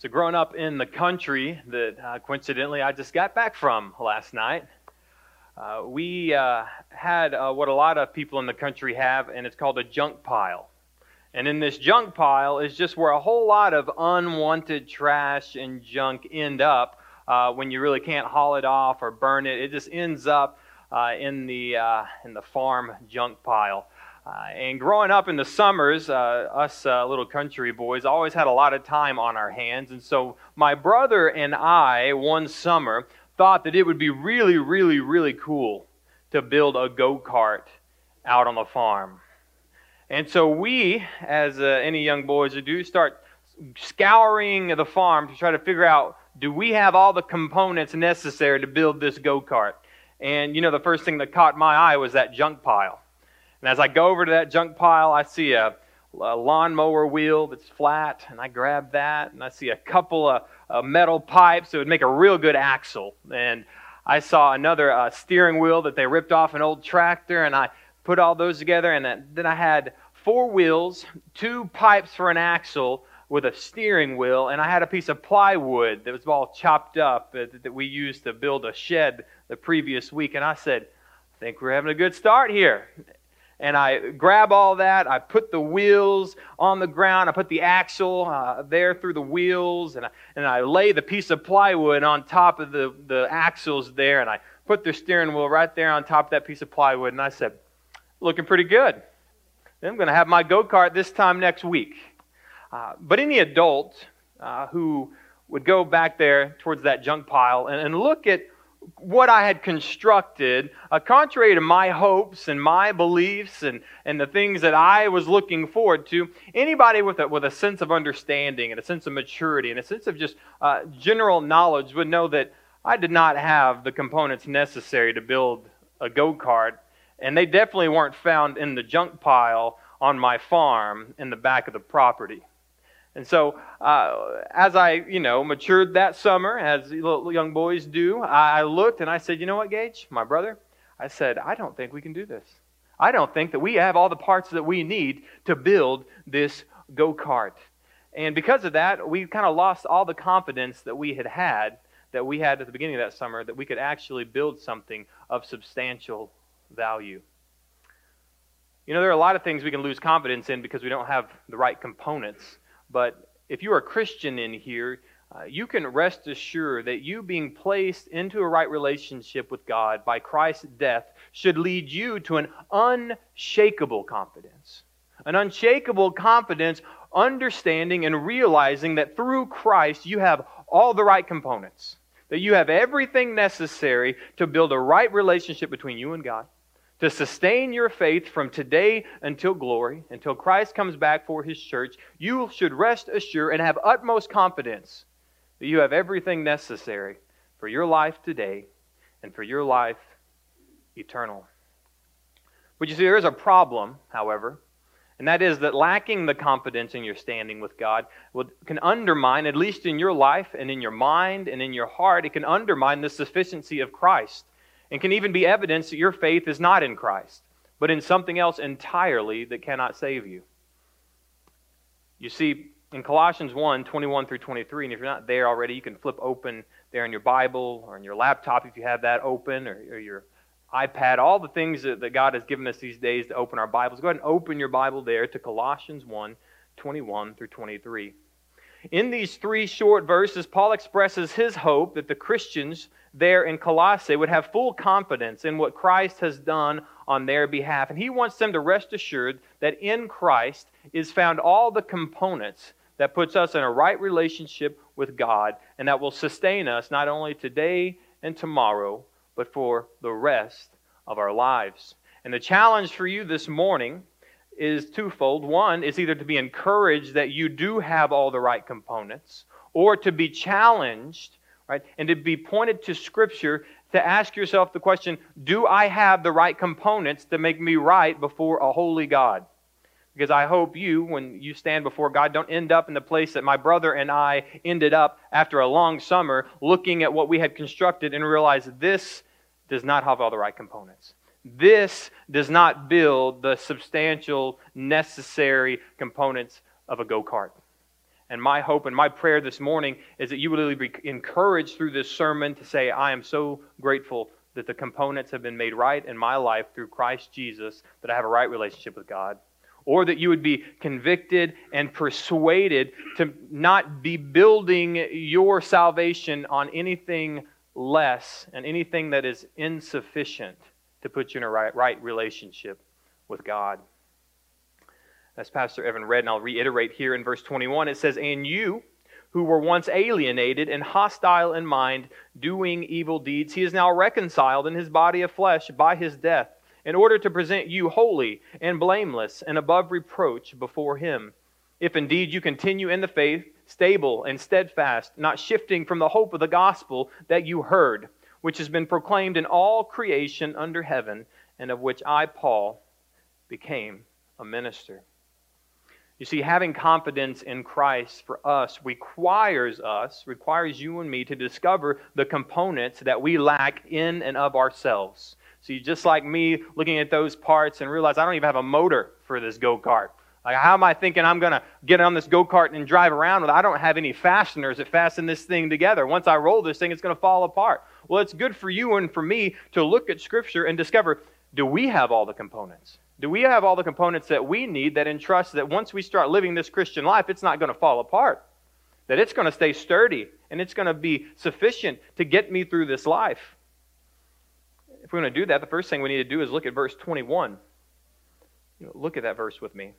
So, growing up in the country that uh, coincidentally I just got back from last night, uh, we uh, had uh, what a lot of people in the country have, and it's called a junk pile. And in this junk pile is just where a whole lot of unwanted trash and junk end up uh, when you really can't haul it off or burn it. It just ends up uh, in the in the farm junk pile. Uh, and growing up in the summers, uh, us uh, little country boys always had a lot of time on our hands. And so my brother and I, one summer, thought that it would be really, really, really cool to build a go kart out on the farm. And so we, as uh, any young boys would do, start scouring the farm to try to figure out do we have all the components necessary to build this go kart? And you know, the first thing that caught my eye was that junk pile. And as I go over to that junk pile, I see a, a lawnmower wheel that's flat, and I grab that, and I see a couple of uh, metal pipes that would make a real good axle. And I saw another uh, steering wheel that they ripped off an old tractor, and I put all those together, and then I had four wheels, two pipes for an axle, with a steering wheel, and I had a piece of plywood that was all chopped up that we used to build a shed the previous week. And I said, I think we're having a good start here and I grab all that. I put the wheels on the ground. I put the axle uh, there through the wheels, and I, and I lay the piece of plywood on top of the, the axles there, and I put the steering wheel right there on top of that piece of plywood. And I said, looking pretty good. I'm going to have my go kart this time next week. Uh, but any adult uh, who would go back there towards that junk pile and, and look at what I had constructed, uh, contrary to my hopes and my beliefs and, and the things that I was looking forward to, anybody with a, with a sense of understanding and a sense of maturity and a sense of just uh, general knowledge would know that I did not have the components necessary to build a go kart, and they definitely weren't found in the junk pile on my farm in the back of the property. And so, uh, as I, you know, matured that summer, as little young boys do, I looked and I said, you know what, Gage, my brother? I said, I don't think we can do this. I don't think that we have all the parts that we need to build this go kart. And because of that, we kind of lost all the confidence that we had had, that we had at the beginning of that summer, that we could actually build something of substantial value. You know, there are a lot of things we can lose confidence in because we don't have the right components. But if you are a Christian in here, uh, you can rest assured that you being placed into a right relationship with God by Christ's death should lead you to an unshakable confidence. An unshakable confidence, understanding and realizing that through Christ you have all the right components, that you have everything necessary to build a right relationship between you and God to sustain your faith from today until glory, until Christ comes back for his church, you should rest assured and have utmost confidence that you have everything necessary for your life today and for your life eternal. But you see, there is a problem, however, and that is that lacking the confidence in your standing with God will, can undermine, at least in your life and in your mind and in your heart, it can undermine the sufficiency of Christ and can even be evidence that your faith is not in Christ, but in something else entirely that cannot save you. You see, in Colossians 1 21 through 23, and if you're not there already, you can flip open there in your Bible or in your laptop if you have that open, or, or your iPad, all the things that, that God has given us these days to open our Bibles. Go ahead and open your Bible there to Colossians 1 21 through 23. In these three short verses, Paul expresses his hope that the Christians there in Colossae would have full confidence in what Christ has done on their behalf. And he wants them to rest assured that in Christ is found all the components that puts us in a right relationship with God and that will sustain us not only today and tomorrow, but for the rest of our lives. And the challenge for you this morning is twofold. One is either to be encouraged that you do have all the right components, or to be challenged right? And to be pointed to Scripture to ask yourself the question do I have the right components to make me right before a holy God? Because I hope you, when you stand before God, don't end up in the place that my brother and I ended up after a long summer looking at what we had constructed and realize this does not have all the right components. This does not build the substantial, necessary components of a go kart. And my hope and my prayer this morning is that you will really be encouraged through this sermon to say, I am so grateful that the components have been made right in my life through Christ Jesus, that I have a right relationship with God. Or that you would be convicted and persuaded to not be building your salvation on anything less and anything that is insufficient to put you in a right, right relationship with God. As Pastor Evan read, and I'll reiterate here in verse 21, it says, And you who were once alienated and hostile in mind, doing evil deeds, he is now reconciled in his body of flesh by his death, in order to present you holy and blameless and above reproach before him. If indeed you continue in the faith, stable and steadfast, not shifting from the hope of the gospel that you heard, which has been proclaimed in all creation under heaven, and of which I, Paul, became a minister. You see, having confidence in Christ for us requires us, requires you and me to discover the components that we lack in and of ourselves. See, just like me looking at those parts and realize I don't even have a motor for this go kart. Like, how am I thinking I'm going to get on this go kart and drive around with? I don't have any fasteners that fasten this thing together. Once I roll this thing, it's going to fall apart. Well, it's good for you and for me to look at Scripture and discover do we have all the components? Do we have all the components that we need that entrust that once we start living this Christian life, it's not going to fall apart? That it's going to stay sturdy and it's going to be sufficient to get me through this life? If we're going to do that, the first thing we need to do is look at verse 21. You know, look at that verse with me.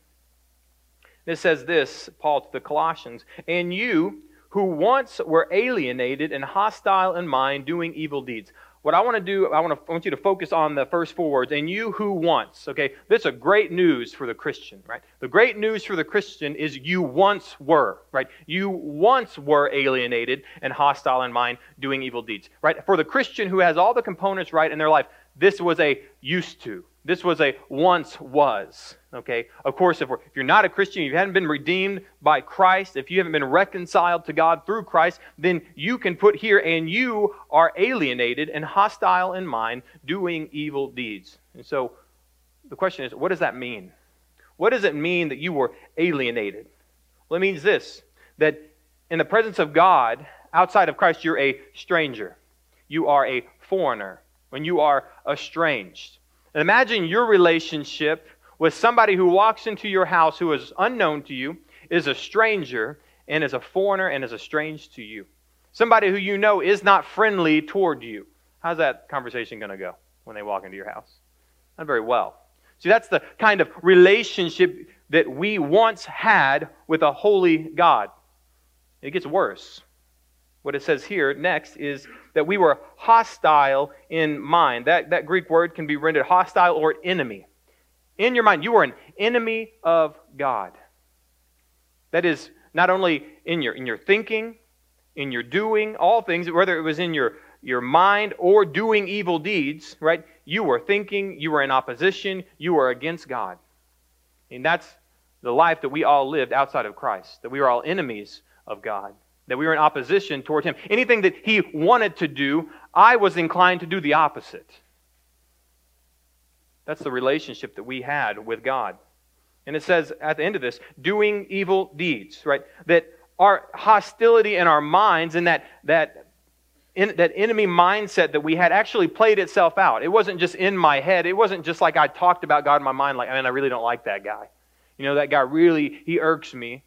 It says this, Paul to the Colossians, and you who once were alienated and hostile in mind, doing evil deeds. What I want to do, I want, to, I want you to focus on the first four words. And you who once, okay, this is a great news for the Christian, right? The great news for the Christian is you once were, right? You once were alienated and hostile in mind, doing evil deeds, right? For the Christian who has all the components right in their life, this was a used to. This was a once was. Okay? Of course, if, if, you're not a Christian, if you haven't been redeemed by Christ, if you haven't been reconciled to God through Christ, then you can put here, and you are alienated and hostile in mind, doing evil deeds. And so the question is, what does that mean? What does it mean that you were alienated? Well, it means this that in the presence of God, outside of Christ, you're a stranger. You are a foreigner. When you are estranged. And imagine your relationship with somebody who walks into your house who is unknown to you, is a stranger, and is a foreigner and is estranged to you. Somebody who you know is not friendly toward you. How's that conversation going to go when they walk into your house? Not very well. See, that's the kind of relationship that we once had with a holy God. It gets worse. What it says here next is that we were hostile in mind. That, that Greek word can be rendered hostile or enemy. In your mind, you are an enemy of God. That is not only in your, in your thinking, in your doing, all things, whether it was in your, your mind or doing evil deeds, right? You were thinking, you were in opposition, you were against God. And that's the life that we all lived outside of Christ, that we were all enemies of God that we were in opposition toward him. Anything that he wanted to do, I was inclined to do the opposite. That's the relationship that we had with God. And it says at the end of this, doing evil deeds, right? That our hostility in our minds and that, that, in, that enemy mindset that we had actually played itself out. It wasn't just in my head. It wasn't just like I talked about God in my mind, like, I mean, I really don't like that guy. You know, that guy really, he irks me.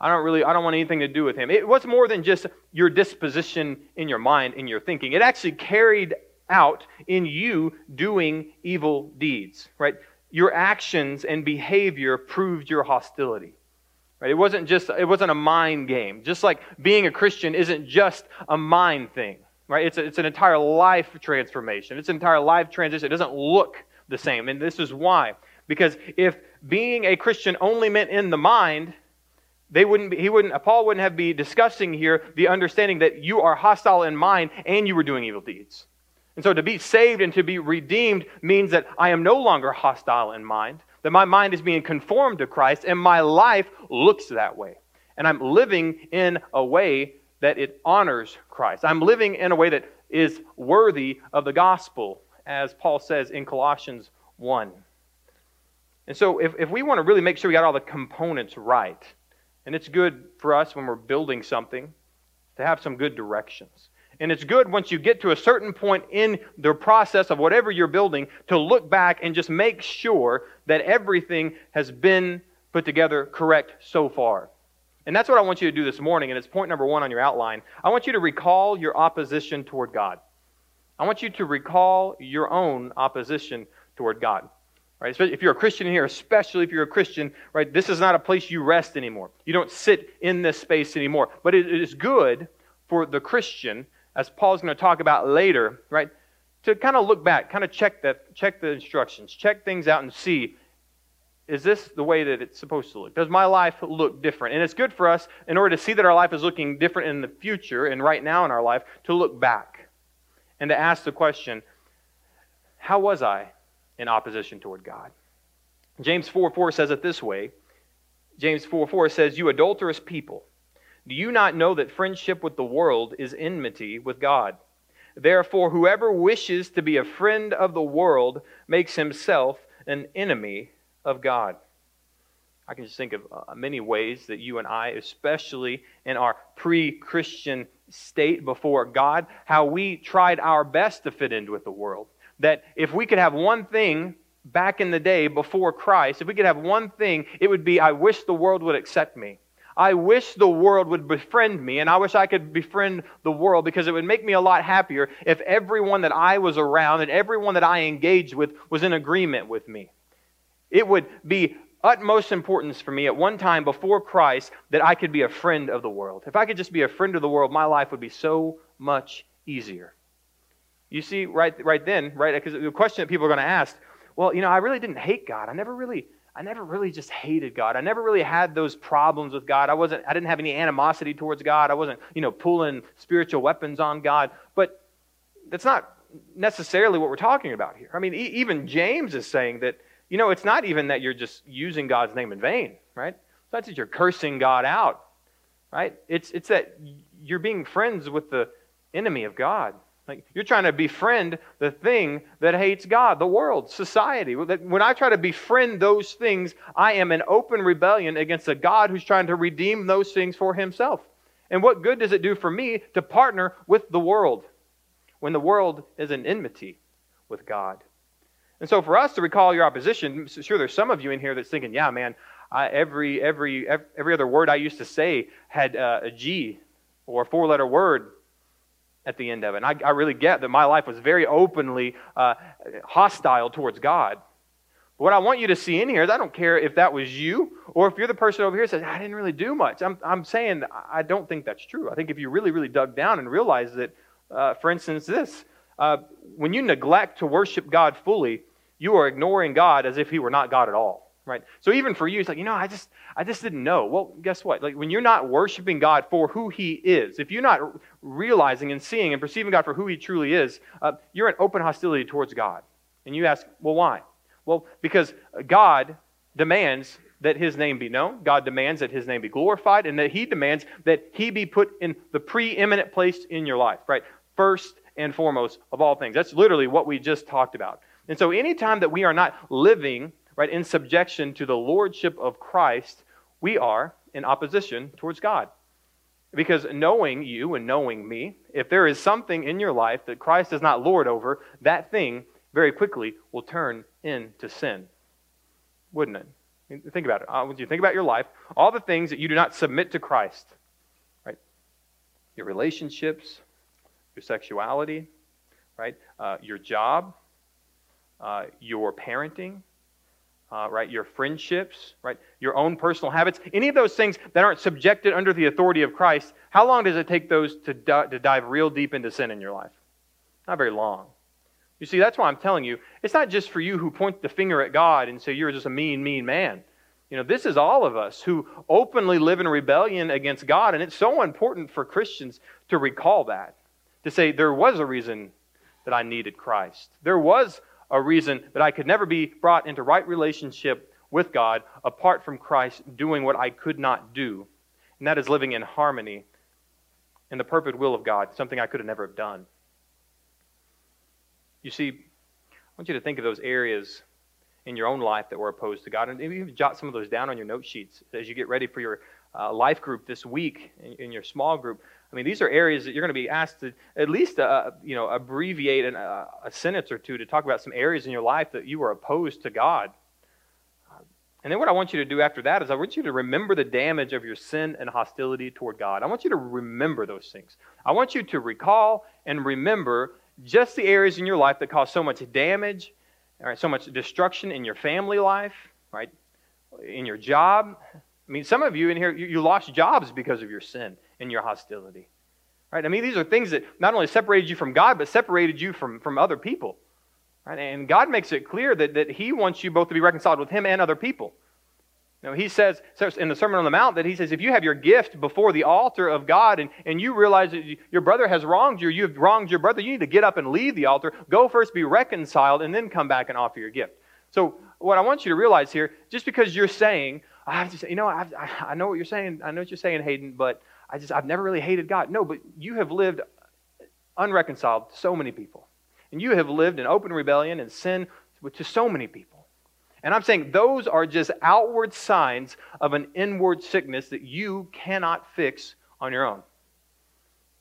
I don't really, I don't want anything to do with him. It was more than just your disposition in your mind, in your thinking. It actually carried out in you doing evil deeds, right? Your actions and behavior proved your hostility. Right? It wasn't just, it wasn't a mind game. Just like being a Christian isn't just a mind thing, right? It's, a, it's an entire life transformation. It's an entire life transition. It doesn't look the same. And this is why. Because if being a Christian only meant in the mind, they wouldn't be, he wouldn't, Paul wouldn't have be discussing here the understanding that you are hostile in mind and you were doing evil deeds. And so to be saved and to be redeemed means that I am no longer hostile in mind, that my mind is being conformed to Christ and my life looks that way. And I'm living in a way that it honors Christ. I'm living in a way that is worthy of the gospel, as Paul says in Colossians 1. And so if, if we want to really make sure we got all the components right, And it's good for us when we're building something to have some good directions. And it's good once you get to a certain point in the process of whatever you're building to look back and just make sure that everything has been put together correct so far. And that's what I want you to do this morning, and it's point number one on your outline. I want you to recall your opposition toward God. I want you to recall your own opposition toward God. Right? If you're a Christian here, especially if you're a Christian, right, this is not a place you rest anymore. You don't sit in this space anymore. But it is good for the Christian, as Paul's going to talk about later, right, to kind of look back, kind of check the, check the instructions, check things out and see is this the way that it's supposed to look? Does my life look different? And it's good for us, in order to see that our life is looking different in the future and right now in our life, to look back and to ask the question how was I in opposition toward God? James 4 4 says it this way James 4 4 says, You adulterous people, do you not know that friendship with the world is enmity with God? Therefore, whoever wishes to be a friend of the world makes himself an enemy of God. I can just think of uh, many ways that you and I, especially in our pre Christian state before God, how we tried our best to fit in with the world. That if we could have one thing back in the day before Christ, if we could have one thing, it would be I wish the world would accept me. I wish the world would befriend me, and I wish I could befriend the world because it would make me a lot happier if everyone that I was around and everyone that I engaged with was in agreement with me. It would be utmost importance for me at one time before Christ that I could be a friend of the world. If I could just be a friend of the world, my life would be so much easier. You see, right, right then, right, because the question that people are going to ask, well, you know, I really didn't hate God. I never really, I never really just hated God. I never really had those problems with God. I wasn't, I didn't have any animosity towards God. I wasn't, you know, pulling spiritual weapons on God. But that's not necessarily what we're talking about here. I mean, e- even James is saying that you know, it's not even that you're just using God's name in vain, right? It's not that you're cursing God out, right? It's, it's that you're being friends with the enemy of God. Like you're trying to befriend the thing that hates God, the world, society. When I try to befriend those things, I am in open rebellion against a God who's trying to redeem those things for himself. And what good does it do for me to partner with the world when the world is in enmity with God? And so for us to recall your opposition, sure, there's some of you in here that's thinking, yeah, man, I, every, every, every other word I used to say had uh, a G or a four letter word at the end of it. And I, I really get that my life was very openly uh, hostile towards God. But what I want you to see in here is I don't care if that was you or if you're the person over here says, I didn't really do much. I'm, I'm saying I don't think that's true. I think if you really, really dug down and realized that, uh, for instance, this, uh, when you neglect to worship God fully, you are ignoring God as if he were not God at all. Right? So even for you, it's like, you know, I just I just didn't know. Well, guess what? Like when you're not worshiping God for who he is, if you're not realizing and seeing and perceiving God for who he truly is, uh, you're in open hostility towards God. And you ask, well, why? Well, because God demands that his name be known. God demands that his name be glorified, and that he demands that he be put in the preeminent place in your life, right? First and foremost of all things. That's literally what we just talked about. And so, anytime that we are not living right in subjection to the lordship of Christ, we are in opposition towards God. Because knowing you and knowing me, if there is something in your life that Christ is not Lord over, that thing very quickly will turn into sin. Wouldn't it? Think about it. I want you think about your life, all the things that you do not submit to Christ, right? Your relationships, your sexuality, right? Uh, your job, uh, your parenting, uh, right? Your friendships, right? Your own personal habits, any of those things that aren't subjected under the authority of Christ, how long does it take those to, di- to dive real deep into sin in your life? Not very long. You see, that's why I'm telling you, it's not just for you who point the finger at God and say you're just a mean, mean man. You know, this is all of us who openly live in rebellion against God, and it's so important for Christians to recall that. To say there was a reason that I needed Christ. There was a reason that I could never be brought into right relationship with God apart from Christ doing what I could not do. And that is living in harmony in the perfect will of God, something I could have never have done. You see, I want you to think of those areas in your own life that were opposed to God. And maybe jot some of those down on your note sheets as you get ready for your uh, life group this week in, in, your small group, I mean, these are areas that you're going to be asked to at least, uh, you know, abbreviate an, uh, a sentence or two to talk about some areas in your life that you were opposed to God. And then what I want you to do after that is I want you to remember the damage of your sin and hostility toward God. I want you to remember those things. I want you to recall and remember just the areas in your life that caused so much damage, all right, so much destruction in your family life, right? In your job. I mean, some of you in here, you, you lost jobs because of your sin and your hostility. Right? I mean, these are things that not only separated you from God, but separated you from, from other people. Right? And God makes it clear that, that He wants you both to be reconciled with Him and other people. Now, he says, says in the Sermon on the Mount that he says, if you have your gift before the altar of God and, and you realize that your brother has wronged you, you've wronged your brother, you need to get up and leave the altar, go first be reconciled, and then come back and offer your gift. So, what I want you to realize here, just because you're saying, I have to say, you know, I, I know what you're saying, I know what you're saying, Hayden, but I just, I've never really hated God. No, but you have lived unreconciled to so many people. And you have lived in open rebellion and sin to so many people. And I'm saying those are just outward signs of an inward sickness that you cannot fix on your own.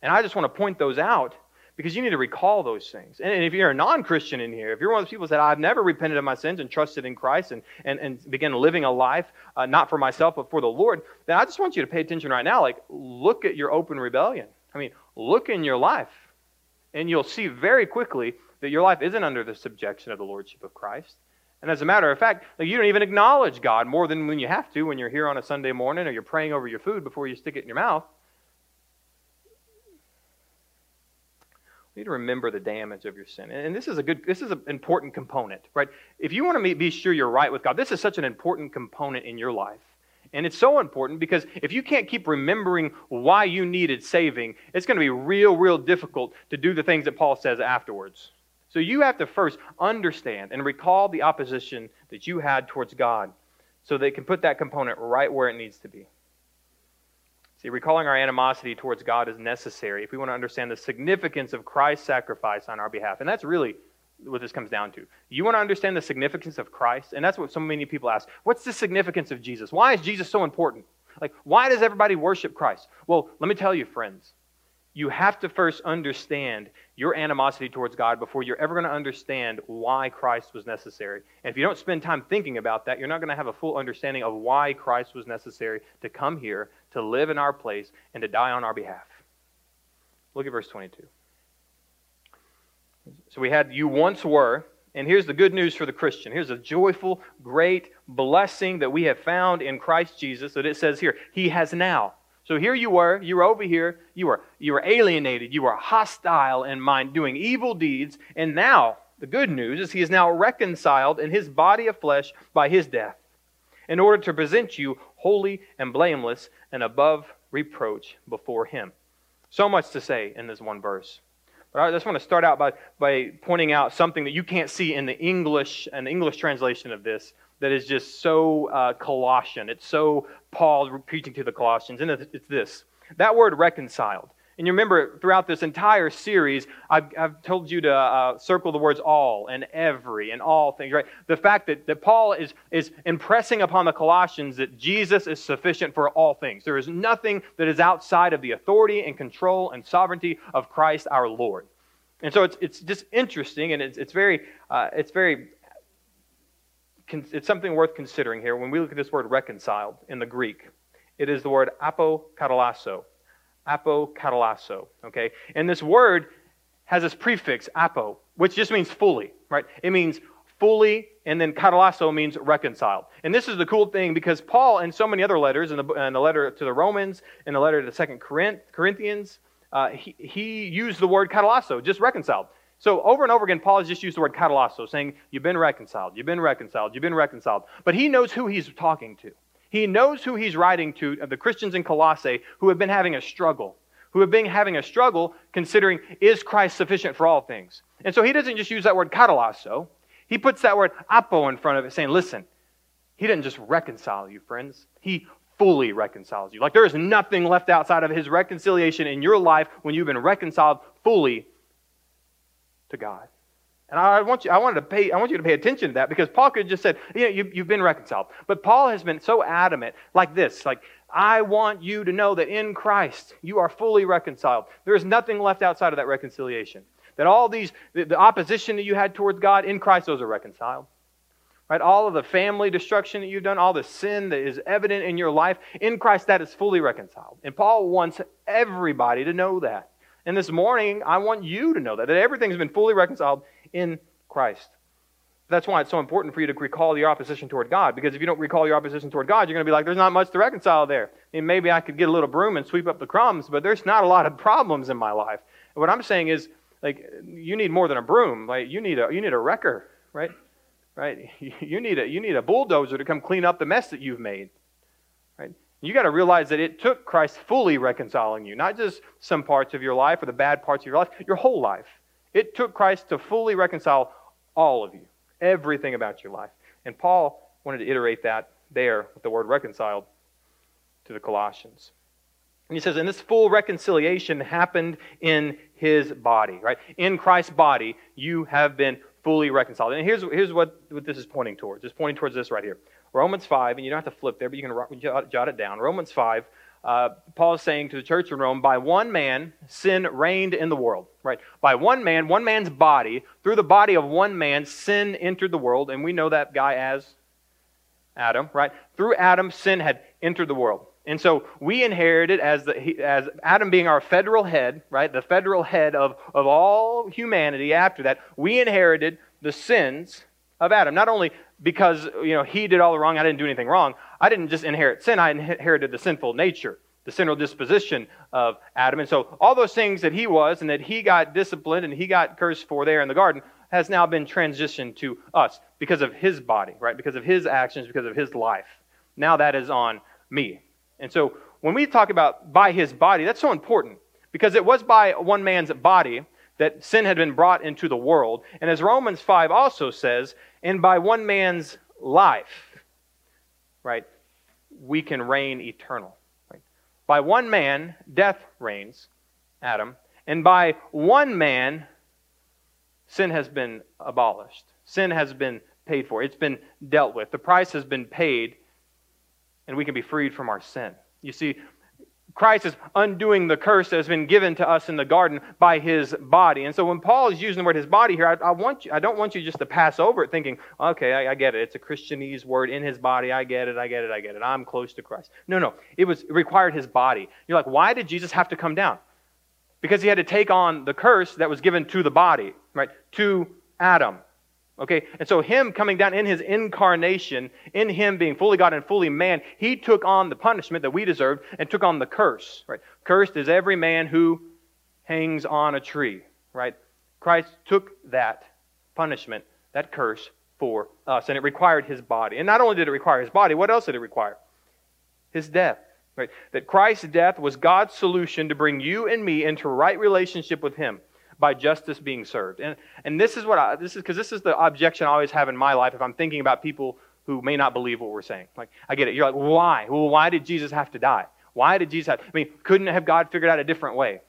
And I just want to point those out because you need to recall those things. And if you're a non Christian in here, if you're one of those people that said, I've never repented of my sins and trusted in Christ and, and, and began living a life uh, not for myself but for the Lord, then I just want you to pay attention right now. Like, look at your open rebellion. I mean, look in your life, and you'll see very quickly that your life isn't under the subjection of the Lordship of Christ. And as a matter of fact, you don't even acknowledge God more than when you have to when you're here on a Sunday morning or you're praying over your food before you stick it in your mouth. You need to remember the damage of your sin. And this is a good, this is an important component, right? If you want to be sure you're right with God, this is such an important component in your life. And it's so important because if you can't keep remembering why you needed saving, it's going to be real, real difficult to do the things that Paul says afterwards. So you have to first understand and recall the opposition that you had towards God so they can put that component right where it needs to be. See, recalling our animosity towards God is necessary if we want to understand the significance of Christ's sacrifice on our behalf. And that's really what this comes down to. You want to understand the significance of Christ? And that's what so many people ask. What's the significance of Jesus? Why is Jesus so important? Like, why does everybody worship Christ? Well, let me tell you, friends you have to first understand your animosity towards God before you're ever going to understand why Christ was necessary. And if you don't spend time thinking about that, you're not going to have a full understanding of why Christ was necessary to come here, to live in our place, and to die on our behalf. Look at verse 22. So we had, you once were, and here's the good news for the Christian. Here's a joyful, great blessing that we have found in Christ Jesus that it says here, He has now so here you were, you were over here, you were, you were alienated, you were hostile in mind, doing evil deeds, and now the good news is he is now reconciled in his body of flesh by his death, in order to present you holy and blameless and above reproach before him. So much to say in this one verse. But I just want to start out by, by pointing out something that you can't see in the English and the English translation of this that is just so uh, Colossian. It's so Paul preaching to the Colossians. And it's this that word reconciled. And you remember throughout this entire series, I've, I've told you to uh, circle the words all and every and all things, right? The fact that, that Paul is, is impressing upon the Colossians that Jesus is sufficient for all things. There is nothing that is outside of the authority and control and sovereignty of Christ our Lord. And so it's, it's just interesting and it's, it's very, uh, it's very it's something worth considering here. When we look at this word reconciled in the Greek, it is the word apokatalasso. Apokatalasso. Okay? And this word has this prefix, apo, which just means fully, right? It means fully, and then katalasso means reconciled. And this is the cool thing because Paul, in so many other letters, in the, in the letter to the Romans, in the letter to the Second Corinthians, uh, he, he used the word katalasso, just reconciled. So over and over again, Paul has just used the word katalasso, saying, You've been reconciled, you've been reconciled, you've been reconciled. But he knows who he's talking to. He knows who he's writing to, of the Christians in Colossae who have been having a struggle, who have been having a struggle considering, is Christ sufficient for all things? And so he doesn't just use that word katalasso. He puts that word apo in front of it, saying, Listen, he didn't just reconcile you, friends. He fully reconciles you. Like there is nothing left outside of his reconciliation in your life when you've been reconciled fully to God. And I want you, I wanted to pay, I want you to pay attention to that because Paul could have just said, you know, you, you've been reconciled. But Paul has been so adamant, like this, like, I want you to know that in Christ you are fully reconciled. There is nothing left outside of that reconciliation. That all these, the, the opposition that you had towards God, in Christ, those are reconciled. Right? All of the family destruction that you've done, all the sin that is evident in your life, in Christ, that is fully reconciled. And Paul wants everybody to know that. And this morning, I want you to know that, that everything's been fully reconciled in Christ. That's why it's so important for you to recall your opposition toward God, because if you don't recall your opposition toward God, you're going to be like, there's not much to reconcile there. I mean, maybe I could get a little broom and sweep up the crumbs, but there's not a lot of problems in my life. And what I'm saying is, like, you need more than a broom. Like, you need a, you need a wrecker, right? Right? You need a, you need a bulldozer to come clean up the mess that you've made. Right? You got to realize that it took Christ fully reconciling you, not just some parts of your life or the bad parts of your life, your whole life. It took Christ to fully reconcile all of you, everything about your life. And Paul wanted to iterate that there with the word reconciled to the Colossians. And he says, and this full reconciliation happened in his body, right? In Christ's body, you have been fully reconciled. And here's, here's what, what this is pointing towards. It's pointing towards this right here. Romans 5, and you don't have to flip there, but you can jot, jot it down. Romans 5, uh, Paul is saying to the church in Rome, by one man, sin reigned in the world, right? By one man, one man's body, through the body of one man, sin entered the world, and we know that guy as Adam, right? Through Adam, sin had entered the world. And so we inherited as, the, as Adam being our federal head, right? The federal head of, of all humanity after that, we inherited the sins of Adam. Not only because you know he did all the wrong, I didn't do anything wrong. I didn't just inherit sin, I inherited the sinful nature, the sinful disposition of Adam. And so all those things that he was and that he got disciplined and he got cursed for there in the garden has now been transitioned to us because of his body, right? Because of his actions, because of his life. Now that is on me. And so when we talk about by his body, that's so important because it was by one man's body that sin had been brought into the world. And as Romans 5 also says, and by one man's life, right, we can reign eternal. Right? By one man, death reigns, Adam, and by one man, sin has been abolished. Sin has been paid for. It's been dealt with. The price has been paid and we can be freed from our sin. You see, Christ is undoing the curse that has been given to us in the garden by his body. And so when Paul is using the word his body here, I, I want you, I don't want you just to pass over it thinking, okay, I, I, get it. It's a Christianese word in his body. I get it. I get it. I get it. I'm close to Christ. No, no. It was it required his body. You're like, why did Jesus have to come down? Because he had to take on the curse that was given to the body, right? To Adam. Okay, and so him coming down in his incarnation, in him being fully God and fully man, he took on the punishment that we deserved and took on the curse. Right? Cursed is every man who hangs on a tree. Right? Christ took that punishment, that curse, for us, and it required his body. And not only did it require his body, what else did it require? His death. Right? That Christ's death was God's solution to bring you and me into right relationship with him by justice being served. And, and this is what I, this is, because this is the objection I always have in my life if I'm thinking about people who may not believe what we're saying. Like, I get it. You're like, why? Well, why did Jesus have to die? Why did Jesus have, I mean, couldn't have God figured out a different way?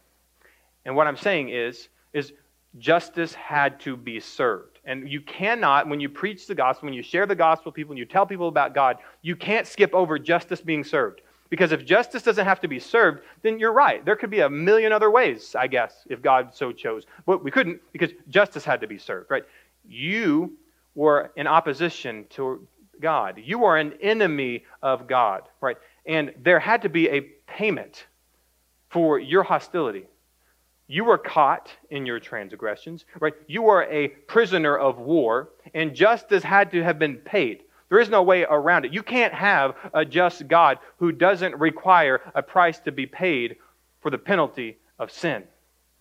And what I'm saying is, is justice had to be served. And you cannot, when you preach the gospel, when you share the gospel with people, and you tell people about God, you can't skip over justice being served. Because if justice doesn't have to be served, then you're right. There could be a million other ways, I guess, if God so chose. But we couldn't because justice had to be served, right? You were in opposition to God. You were an enemy of God, right? And there had to be a payment for your hostility. You were caught in your transgressions, right? You were a prisoner of war, and justice had to have been paid. There is no way around it. You can't have a just God who doesn't require a price to be paid for the penalty of sin.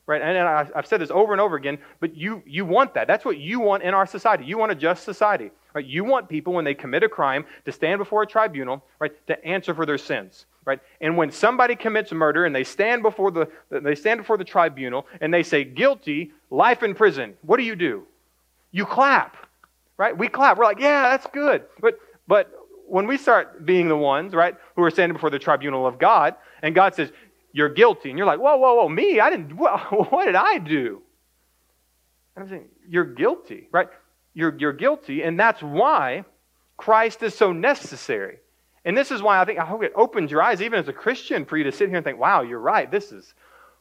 Right? And I've said this over and over again, but you, you want that. That's what you want in our society. You want a just society. Right? You want people, when they commit a crime, to stand before a tribunal, right, to answer for their sins. Right? And when somebody commits murder and they stand before the they stand before the tribunal and they say guilty, life in prison, what do you do? You clap right? We clap. We're like, yeah, that's good. But, but when we start being the ones, right, who are standing before the tribunal of God, and God says, you're guilty, and you're like, whoa, whoa, whoa, me? I didn't, what, what did I do? And I'm saying, you're guilty, right? You're, you're guilty, and that's why Christ is so necessary. And this is why I think I hope it opens your eyes, even as a Christian, for you to sit here and think, wow, you're right. This is,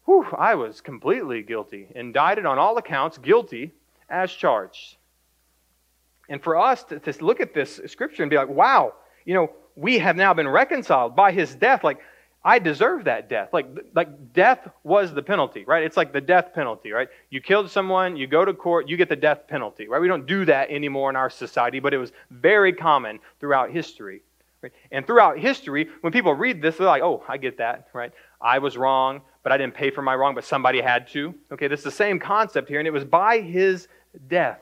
whew, I was completely guilty, indicted on all accounts, guilty as charged. And for us to, to look at this scripture and be like, wow, you know, we have now been reconciled by his death. Like, I deserve that death. Like, like death was the penalty, right? It's like the death penalty, right? You killed someone, you go to court, you get the death penalty, right? We don't do that anymore in our society, but it was very common throughout history. Right? And throughout history, when people read this, they're like, oh, I get that, right? I was wrong, but I didn't pay for my wrong, but somebody had to. Okay, this is the same concept here, and it was by his death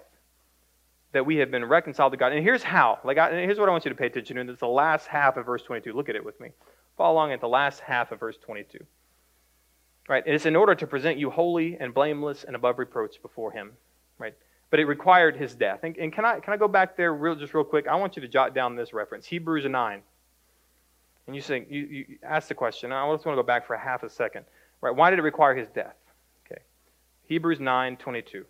that we have been reconciled to God. And here's how. Like, I, here's what I want you to pay attention to. And It's the last half of verse 22. Look at it with me. Follow along at the last half of verse 22. Right? It is in order to present you holy and blameless and above reproach before Him. Right? But it required His death. And, and can I can I go back there real just real quick? I want you to jot down this reference, Hebrews 9. And you say you, you ask the question. I just want to go back for a half a second. Right? Why did it require His death? Okay. Hebrews 9, 22.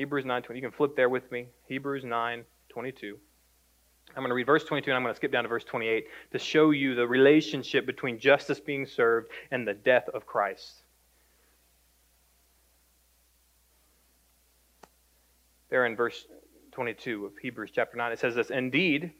Hebrews 9, 20. You can flip there with me. Hebrews 9, 22. I'm going to read verse 22 and I'm going to skip down to verse 28 to show you the relationship between justice being served and the death of Christ. There in verse 22 of Hebrews chapter 9, it says this Indeed,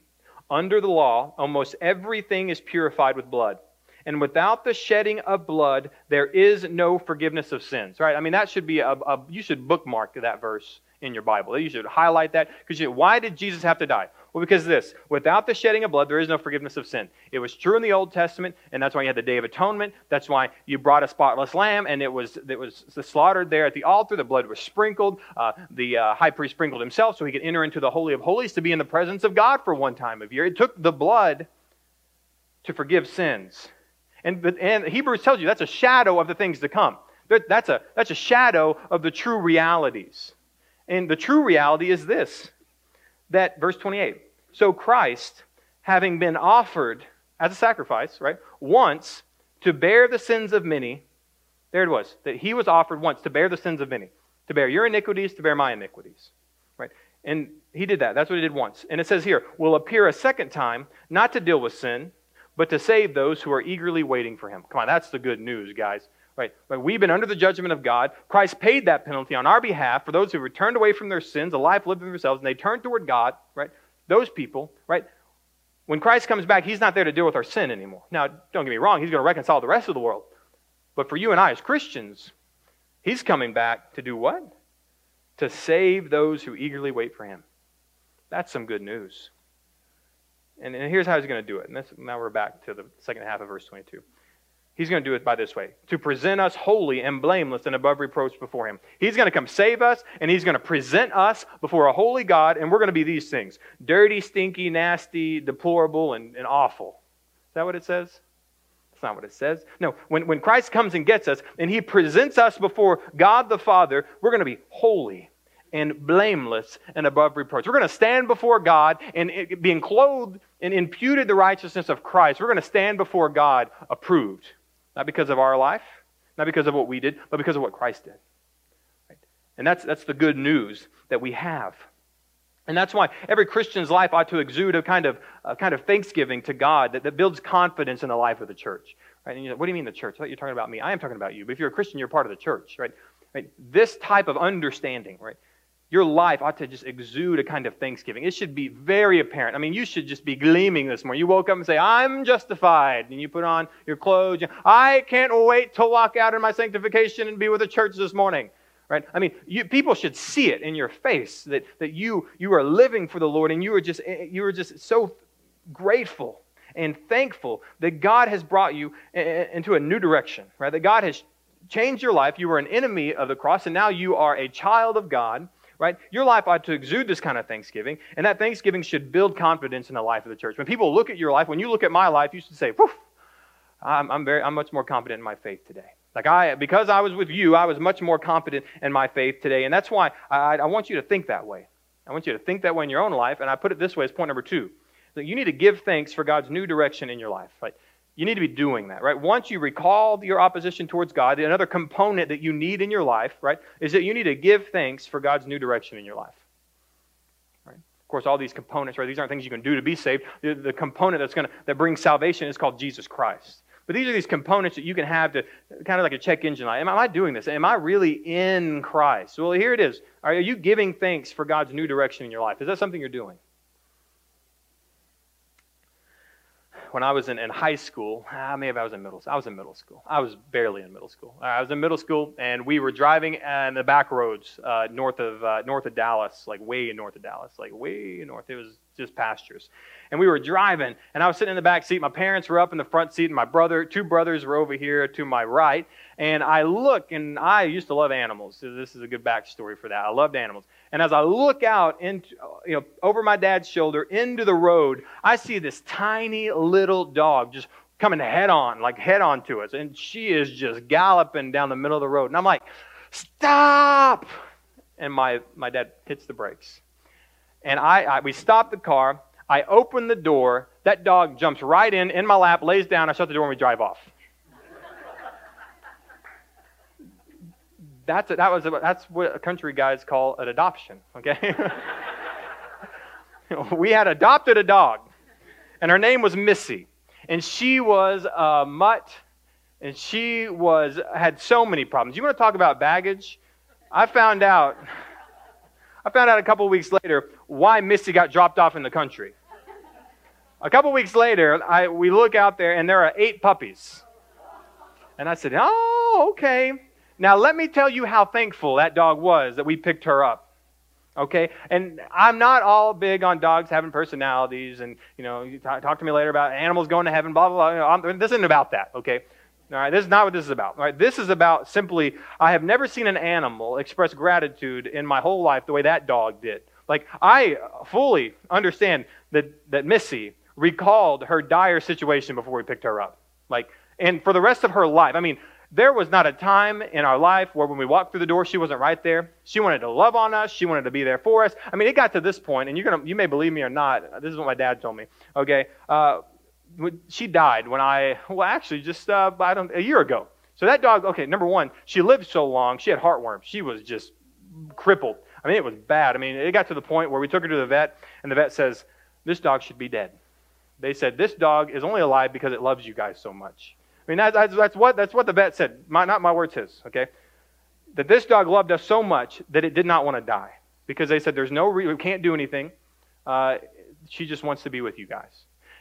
under the law, almost everything is purified with blood. And without the shedding of blood, there is no forgiveness of sins. Right? I mean, that should be a, a you should bookmark that verse in your Bible. You should highlight that because why did Jesus have to die? Well, because this without the shedding of blood, there is no forgiveness of sin. It was true in the Old Testament, and that's why you had the Day of Atonement. That's why you brought a spotless lamb, and it was it was slaughtered there at the altar. The blood was sprinkled. Uh, the uh, high priest sprinkled himself so he could enter into the Holy of Holies to be in the presence of God for one time of year. It took the blood to forgive sins. And, and Hebrews tells you that's a shadow of the things to come. That's a, that's a shadow of the true realities. And the true reality is this that, verse 28, so Christ, having been offered as a sacrifice, right, once to bear the sins of many, there it was, that he was offered once to bear the sins of many, to bear your iniquities, to bear my iniquities, right? And he did that. That's what he did once. And it says here, will appear a second time, not to deal with sin, but to save those who are eagerly waiting for him. Come on, that's the good news, guys. Right? We've been under the judgment of God. Christ paid that penalty on our behalf for those who returned away from their sins, a life lived for themselves, and they turned toward God. Right? Those people, right? When Christ comes back, He's not there to deal with our sin anymore. Now, don't get me wrong, He's going to reconcile the rest of the world. But for you and I as Christians, He's coming back to do what? To save those who eagerly wait for Him. That's some good news. And, and here's how He's going to do it. And this, now we're back to the second half of verse 22. He's going to do it by this way to present us holy and blameless and above reproach before Him. He's going to come save us, and He's going to present us before a holy God, and we're going to be these things dirty, stinky, nasty, deplorable, and, and awful. Is that what it says? That's not what it says. No, when, when Christ comes and gets us, and He presents us before God the Father, we're going to be holy and blameless and above reproach. We're going to stand before God and being clothed and imputed the righteousness of Christ. We're going to stand before God approved. Not because of our life, not because of what we did, but because of what Christ did. Right? And that's, that's the good news that we have. And that's why every Christian's life ought to exude a kind of, a kind of thanksgiving to God that, that builds confidence in the life of the church. Right? And you know, what do you mean the church? I thought you're talking about me. I am talking about you. But if you're a Christian, you're part of the church. Right? right? This type of understanding, right? Your life ought to just exude a kind of thanksgiving. It should be very apparent. I mean, you should just be gleaming this morning. You woke up and say, I'm justified. And you put on your clothes. I can't wait to walk out in my sanctification and be with the church this morning. Right? I mean, you, people should see it in your face that, that you, you are living for the Lord and you are, just, eh, you are just so grateful and thankful that God has brought you eh, eh, into a new direction, right? That God has changed your life. You were an enemy of the cross, and now you are a child of God right? Your life ought to exude this kind of thanksgiving, and that thanksgiving should build confidence in the life of the church. When people look at your life, when you look at my life, you should say, Whew, I'm, I'm, very, I'm much more confident in my faith today. Like I, because I was with you, I was much more confident in my faith today, and that's why I, I want you to think that way. I want you to think that way in your own life, and I put it this way as point number two. That you need to give thanks for God's new direction in your life. Right? You need to be doing that, right? Once you recall your opposition towards God, another component that you need in your life, right, is that you need to give thanks for God's new direction in your life. Right? Of course, all these components, right? These aren't things you can do to be saved. The, the component that's going to that brings salvation is called Jesus Christ. But these are these components that you can have to kind of like a check engine light. Am, am I doing this? Am I really in Christ? Well, here it is. Are you giving thanks for God's new direction in your life? Is that something you're doing? When I was in, in high school, ah, maybe I was in middle. School. I was in middle school. I was barely in middle school. I was in middle school, and we were driving in the back roads uh, north of uh, north of Dallas, like way north of Dallas, like way north. It was just pastures, and we were driving, and I was sitting in the back seat. My parents were up in the front seat, and my brother, two brothers, were over here to my right. And I look, and I used to love animals. So this is a good backstory for that. I loved animals. And as I look out into, you know, over my dad's shoulder into the road, I see this tiny little dog just coming head on, like head on to us. And she is just galloping down the middle of the road. And I'm like, stop! And my, my dad hits the brakes. And I, I we stop the car. I open the door. That dog jumps right in, in my lap, lays down. I shut the door, and we drive off. That's, a, that was a, that's what country guys call an adoption, okay? we had adopted a dog, and her name was Missy. And she was a mutt, and she was had so many problems. You want to talk about baggage? I found out I found out a couple weeks later why Missy got dropped off in the country. A couple weeks later, I, we look out there and there are eight puppies. And I said, Oh, okay. Now, let me tell you how thankful that dog was that we picked her up. Okay? And I'm not all big on dogs having personalities and, you know, you talk, talk to me later about animals going to heaven, blah, blah, blah. You know, this isn't about that, okay? All right, this is not what this is about. All right, this is about simply, I have never seen an animal express gratitude in my whole life the way that dog did. Like, I fully understand that, that Missy recalled her dire situation before we picked her up. Like, and for the rest of her life, I mean, there was not a time in our life where when we walked through the door, she wasn't right there. She wanted to love on us. She wanted to be there for us. I mean, it got to this point, and you're gonna, you may believe me or not. This is what my dad told me. Okay, uh, she died when I, well, actually, just uh, I don't, a year ago. So that dog, okay, number one, she lived so long, she had heartworms. She was just crippled. I mean, it was bad. I mean, it got to the point where we took her to the vet, and the vet says, this dog should be dead. They said, this dog is only alive because it loves you guys so much. I mean, that, that's, that's, what, that's what the vet said. My, not my words, his, okay? That this dog loved us so much that it did not want to die. Because they said, there's no, we can't do anything. Uh, she just wants to be with you guys.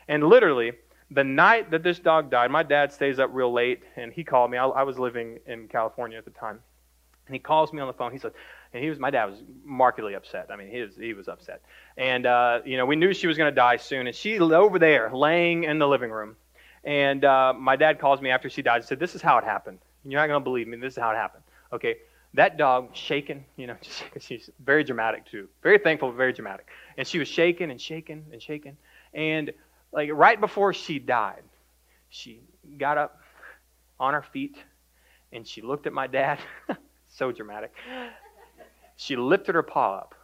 And literally, the night that this dog died, my dad stays up real late, and he called me. I, I was living in California at the time. And he calls me on the phone. He said, and he was, my dad was markedly upset. I mean, he was, he was upset. And, uh, you know, we knew she was going to die soon. And she over there, laying in the living room, and uh, my dad calls me after she died and said, This is how it happened. You're not going to believe me. This is how it happened. Okay. That dog shaking, you know, just, she's very dramatic too. Very thankful, very dramatic. And she was shaking and shaking and shaking. And like right before she died, she got up on her feet and she looked at my dad. so dramatic. She lifted her paw up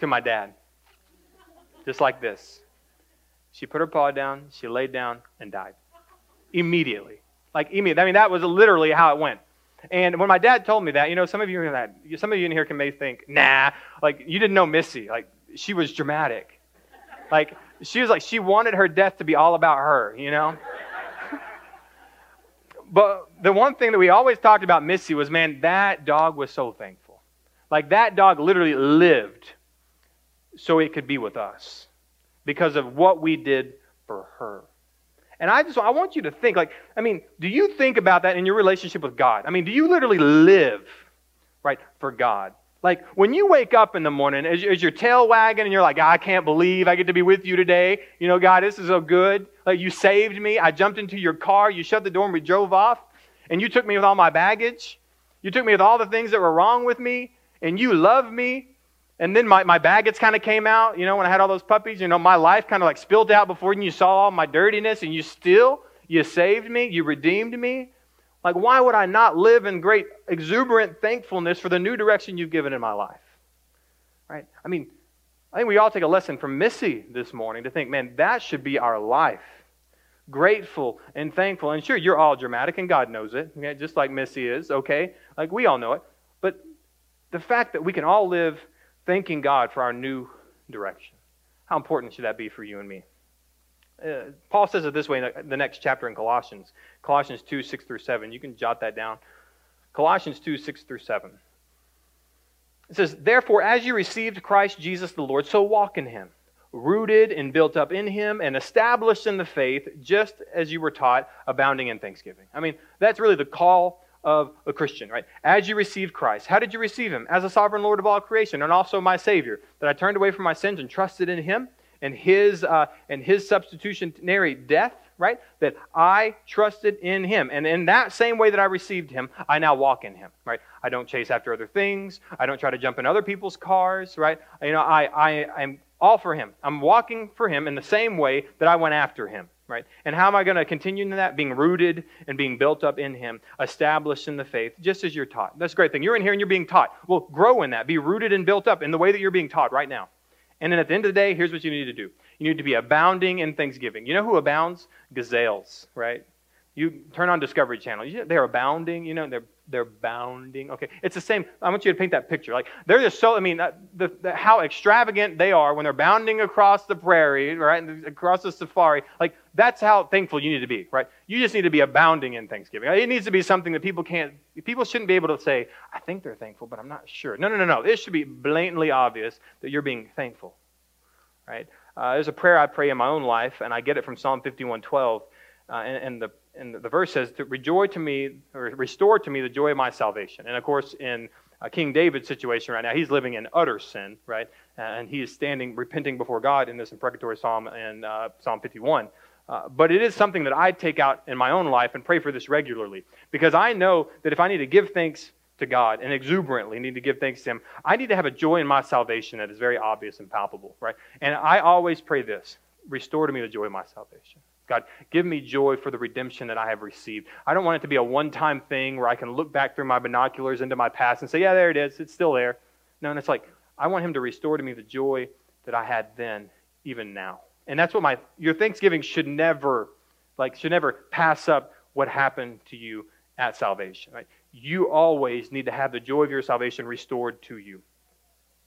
to my dad, just like this. She put her paw down, she laid down, and died. Immediately. Like, immediately. I mean, that was literally how it went. And when my dad told me that, you know, some of you that some of you in here can may think, nah, like you didn't know Missy. Like she was dramatic. Like she was like she wanted her death to be all about her, you know? but the one thing that we always talked about Missy was, man, that dog was so thankful. Like that dog literally lived so it could be with us because of what we did for her. And I just I want you to think like I mean, do you think about that in your relationship with God? I mean, do you literally live right for God? Like when you wake up in the morning, is, is your tail wagging and you're like, I can't believe I get to be with you today. You know, God, this is so good. Like you saved me. I jumped into your car. You shut the door and we drove off. And you took me with all my baggage. You took me with all the things that were wrong with me. And you love me. And then my, my baggage kind of came out, you know, when I had all those puppies, you know, my life kind of like spilled out before you saw all my dirtiness and you still, you saved me, you redeemed me. Like, why would I not live in great exuberant thankfulness for the new direction you've given in my life? Right? I mean, I think we all take a lesson from Missy this morning to think, man, that should be our life. Grateful and thankful. And sure, you're all dramatic and God knows it, just like Missy is, okay? Like we all know it. But the fact that we can all live thanking God for our new direction. How important should that be for you and me? Uh, Paul says it this way in the next chapter in Colossians, Colossians 2, 6 through 7. You can jot that down. Colossians 2, 6 through 7. It says, Therefore, as you received Christ Jesus the Lord, so walk in him, rooted and built up in him, and established in the faith, just as you were taught, abounding in thanksgiving. I mean, that's really the call of a Christian, right? As you received Christ, how did you receive him? As a sovereign Lord of all creation, and also my Savior, that I turned away from my sins and trusted in him and his, uh, and his substitutionary death, right? That I trusted in him. And in that same way that I received him, I now walk in him, right? I don't chase after other things. I don't try to jump in other people's cars, right? You know, I, I, I'm all for him. I'm walking for him in the same way that I went after him right? And how am I going to continue in that? Being rooted and being built up in Him, established in the faith, just as you're taught. That's a great thing. You're in here and you're being taught. Well, grow in that. Be rooted and built up in the way that you're being taught right now. And then at the end of the day, here's what you need to do you need to be abounding in thanksgiving. You know who abounds? Gazelles, right? You turn on Discovery Channel. They're abounding, you know, they're they're bounding. Okay, it's the same. I want you to paint that picture. Like they're just so. I mean, the, the, how extravagant they are when they're bounding across the prairie, right, across the safari. Like that's how thankful you need to be, right? You just need to be abounding in Thanksgiving. It needs to be something that people can't. People shouldn't be able to say, "I think they're thankful, but I'm not sure." No, no, no, no. It should be blatantly obvious that you're being thankful, right? Uh, there's a prayer I pray in my own life, and I get it from Psalm 51:12, uh, and, and the and the verse says to rejoice to me or restore to me the joy of my salvation. And of course, in uh, King David's situation right now, he's living in utter sin, right? And he is standing repenting before God in this imprecatory psalm in uh, Psalm 51. Uh, but it is something that I take out in my own life and pray for this regularly because I know that if I need to give thanks to God and exuberantly need to give thanks to Him, I need to have a joy in my salvation that is very obvious and palpable, right? And I always pray this restore to me the joy of my salvation. God, give me joy for the redemption that I have received. I don't want it to be a one time thing where I can look back through my binoculars into my past and say, yeah, there it is. It's still there. No, and it's like, I want Him to restore to me the joy that I had then, even now. And that's what my, your Thanksgiving should never, like, should never pass up what happened to you at salvation, right? You always need to have the joy of your salvation restored to you,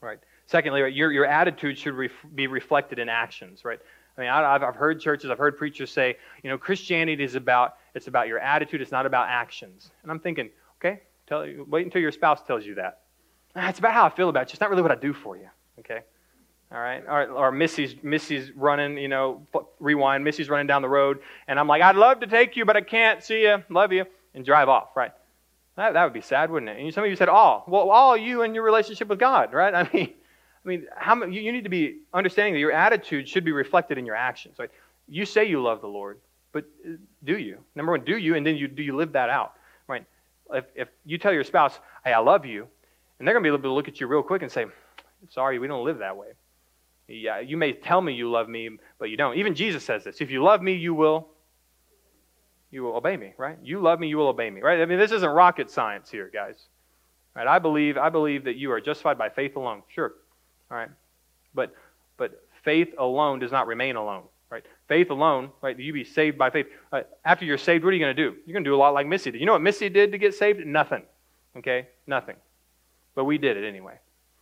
right? Secondly, right, your, your attitude should ref, be reflected in actions, right? I mean, I, have heard churches, I've heard preachers say, you know, Christianity is about it's about your attitude, it's not about actions. And I'm thinking, okay, tell wait until your spouse tells you that. Ah, it's about how I feel about you. It's not really what I do for you. Okay, all right. Or, or Missy's Missy's running, you know, rewind. Missy's running down the road, and I'm like, I'd love to take you, but I can't. See you, love you, and drive off. Right. That, that would be sad, wouldn't it? And some of you said, all. Well, all you and your relationship with God, right? I mean, I mean, how, you, need to be understanding that your attitude should be reflected in your actions. Right? You say you love the Lord, but uh, do you? Number one, do you? And then you, do you live that out? Right? If, if you tell your spouse, hey, I love you, and they're going to be able to look at you real quick and say, sorry, we don't live that way. Yeah, you may tell me you love me, but you don't. Even Jesus says this. If you love me, you will you will obey me, right? You love me, you will obey me, right? I mean, this isn't rocket science here, guys. Right? I believe I believe that you are justified by faith alone. Sure. All right. But but faith alone does not remain alone. Right? Faith alone, right? You be saved by faith. Uh, after you're saved, what are you going to do? You're going to do a lot like Missy did. You know what Missy did to get saved? Nothing. Okay? Nothing. But we did it anyway.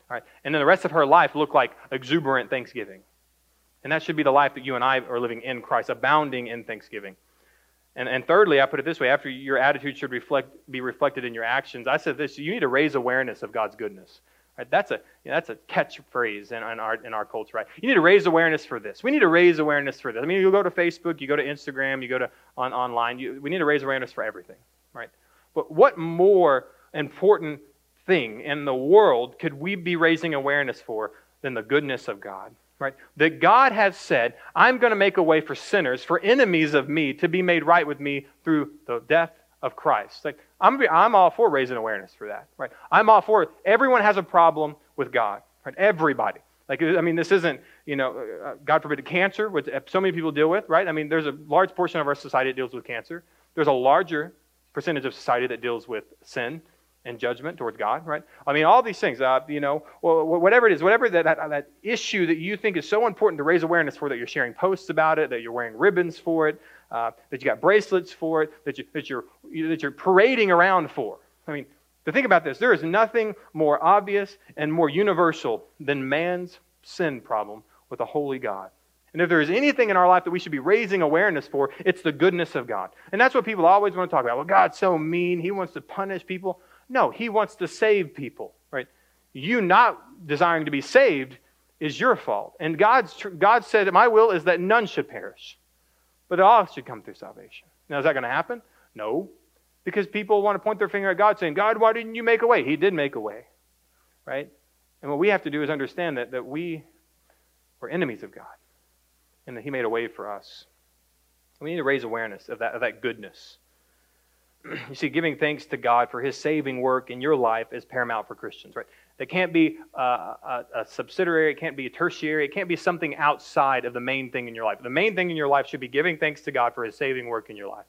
All right. And then the rest of her life looked like exuberant thanksgiving. And that should be the life that you and I are living in Christ, abounding in thanksgiving. And, and thirdly, I put it this way after your attitude should reflect, be reflected in your actions, I said this you need to raise awareness of God's goodness. Right? That's a you know, that's a catchphrase in, in, our in our culture, right? You need to raise awareness for this. We need to raise awareness for this. I mean, you go to Facebook, you go to Instagram, you go to on online. You, we need to raise awareness for everything, right? But what more important thing in the world could we be raising awareness for than the goodness of God? Right? That God has said, I'm going to make a way for sinners, for enemies of me, to be made right with me through the death of Christ. Like, I'm, I'm all for raising awareness for that, right? I'm all for. Everyone has a problem with God, right? Everybody. Like, I mean, this isn't, you know, uh, God forbid, cancer, which so many people deal with, right? I mean, there's a large portion of our society that deals with cancer. There's a larger percentage of society that deals with sin and judgment towards God, right? I mean, all these things, uh, you know, whatever it is, whatever that, that, that, issue that you think is so important to raise awareness for, that you're sharing posts about it, that you're wearing ribbons for it, uh, that you got bracelets for it, that, you, that, you're, that you're parading around for. I mean, to think about this, there is nothing more obvious and more universal than man's sin problem with a holy God. And if there is anything in our life that we should be raising awareness for, it's the goodness of God. And that's what people always want to talk about. Well, God's so mean. He wants to punish people. No, He wants to save people, right? You not desiring to be saved is your fault. And God's, God said, My will is that none should perish, but all should come through salvation. Now, is that going to happen? No. Because people want to point their finger at God saying, God, why didn't you make a way? He did make a way, right? And what we have to do is understand that, that we were enemies of God and that He made a way for us. We need to raise awareness of that, of that goodness. You see, giving thanks to God for His saving work in your life is paramount for Christians, right? That can't be a, a, a, subsidiary, it can't be a tertiary, it can't be something outside of the main thing in your life. The main thing in your life should be giving thanks to God for His saving work in your life,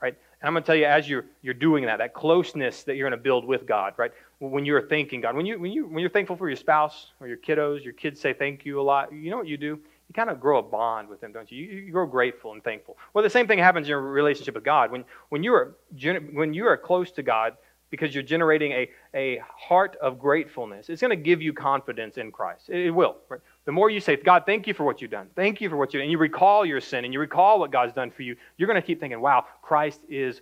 right? And I'm going to tell you, as you're, you're doing that, that closeness that you're going to build with God, right? When you're thanking God, when, you, when, you, when you're thankful for your spouse or your kiddos, your kids say thank you a lot, you know what you do? you kind of grow a bond with them, don't you? You, you grow grateful and thankful. Well, the same thing happens in your relationship with God. When, when, you, are, when you are close to God, because you're generating a, a heart of gratefulness, it's going to give you confidence in Christ. It, it will. Right? The more you say, God, thank you for what you've done. Thank you for what you've done. And you recall your sin and you recall what God's done for you, you're going to keep thinking, wow, Christ is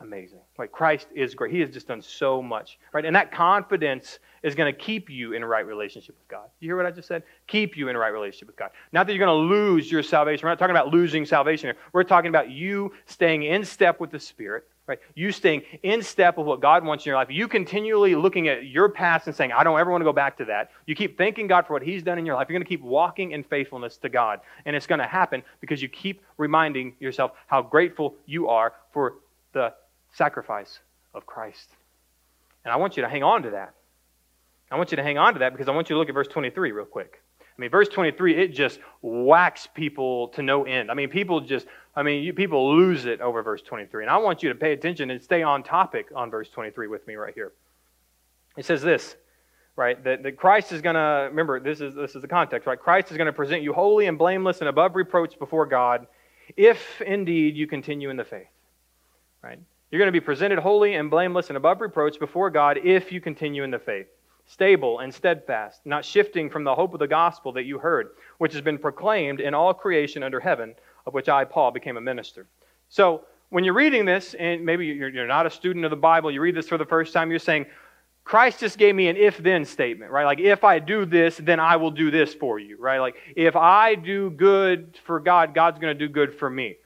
amazing. Like Christ is great. He has just done so much. Right? And that confidence is going to keep you in right relationship with God. You hear what I just said? Keep you in right relationship with God. Not that you're going to lose your salvation. We're not talking about losing salvation here. We're talking about you staying in step with the Spirit, right? You staying in step with what God wants in your life. You continually looking at your past and saying, I don't ever want to go back to that. You keep thanking God for what He's done in your life. You're going to keep walking in faithfulness to God. And it's going to happen because you keep reminding yourself how grateful you are for the sacrifice of Christ. And I want you to hang on to that. I want you to hang on to that because I want you to look at verse 23 real quick. I mean, verse 23, it just whacks people to no end. I mean, people just, I mean, you, people lose it over verse 23. And I want you to pay attention and stay on topic on verse 23 with me right here. It says this, right? That, that Christ is going to, remember, this is, this is the context, right? Christ is going to present you holy and blameless and above reproach before God if indeed you continue in the faith, right? You're going to be presented holy and blameless and above reproach before God if you continue in the faith stable and steadfast, not shifting from the hope of the gospel that you heard, which has been proclaimed in all creation under heaven, of which I, Paul, became a minister. So, when you're reading this, and maybe you're, not a student of the Bible, you read this for the first time, you're saying, Christ just gave me an if then statement, right? Like, if I do this, then I will do this for you, right? Like, if I do good for God, God's going to do good for me?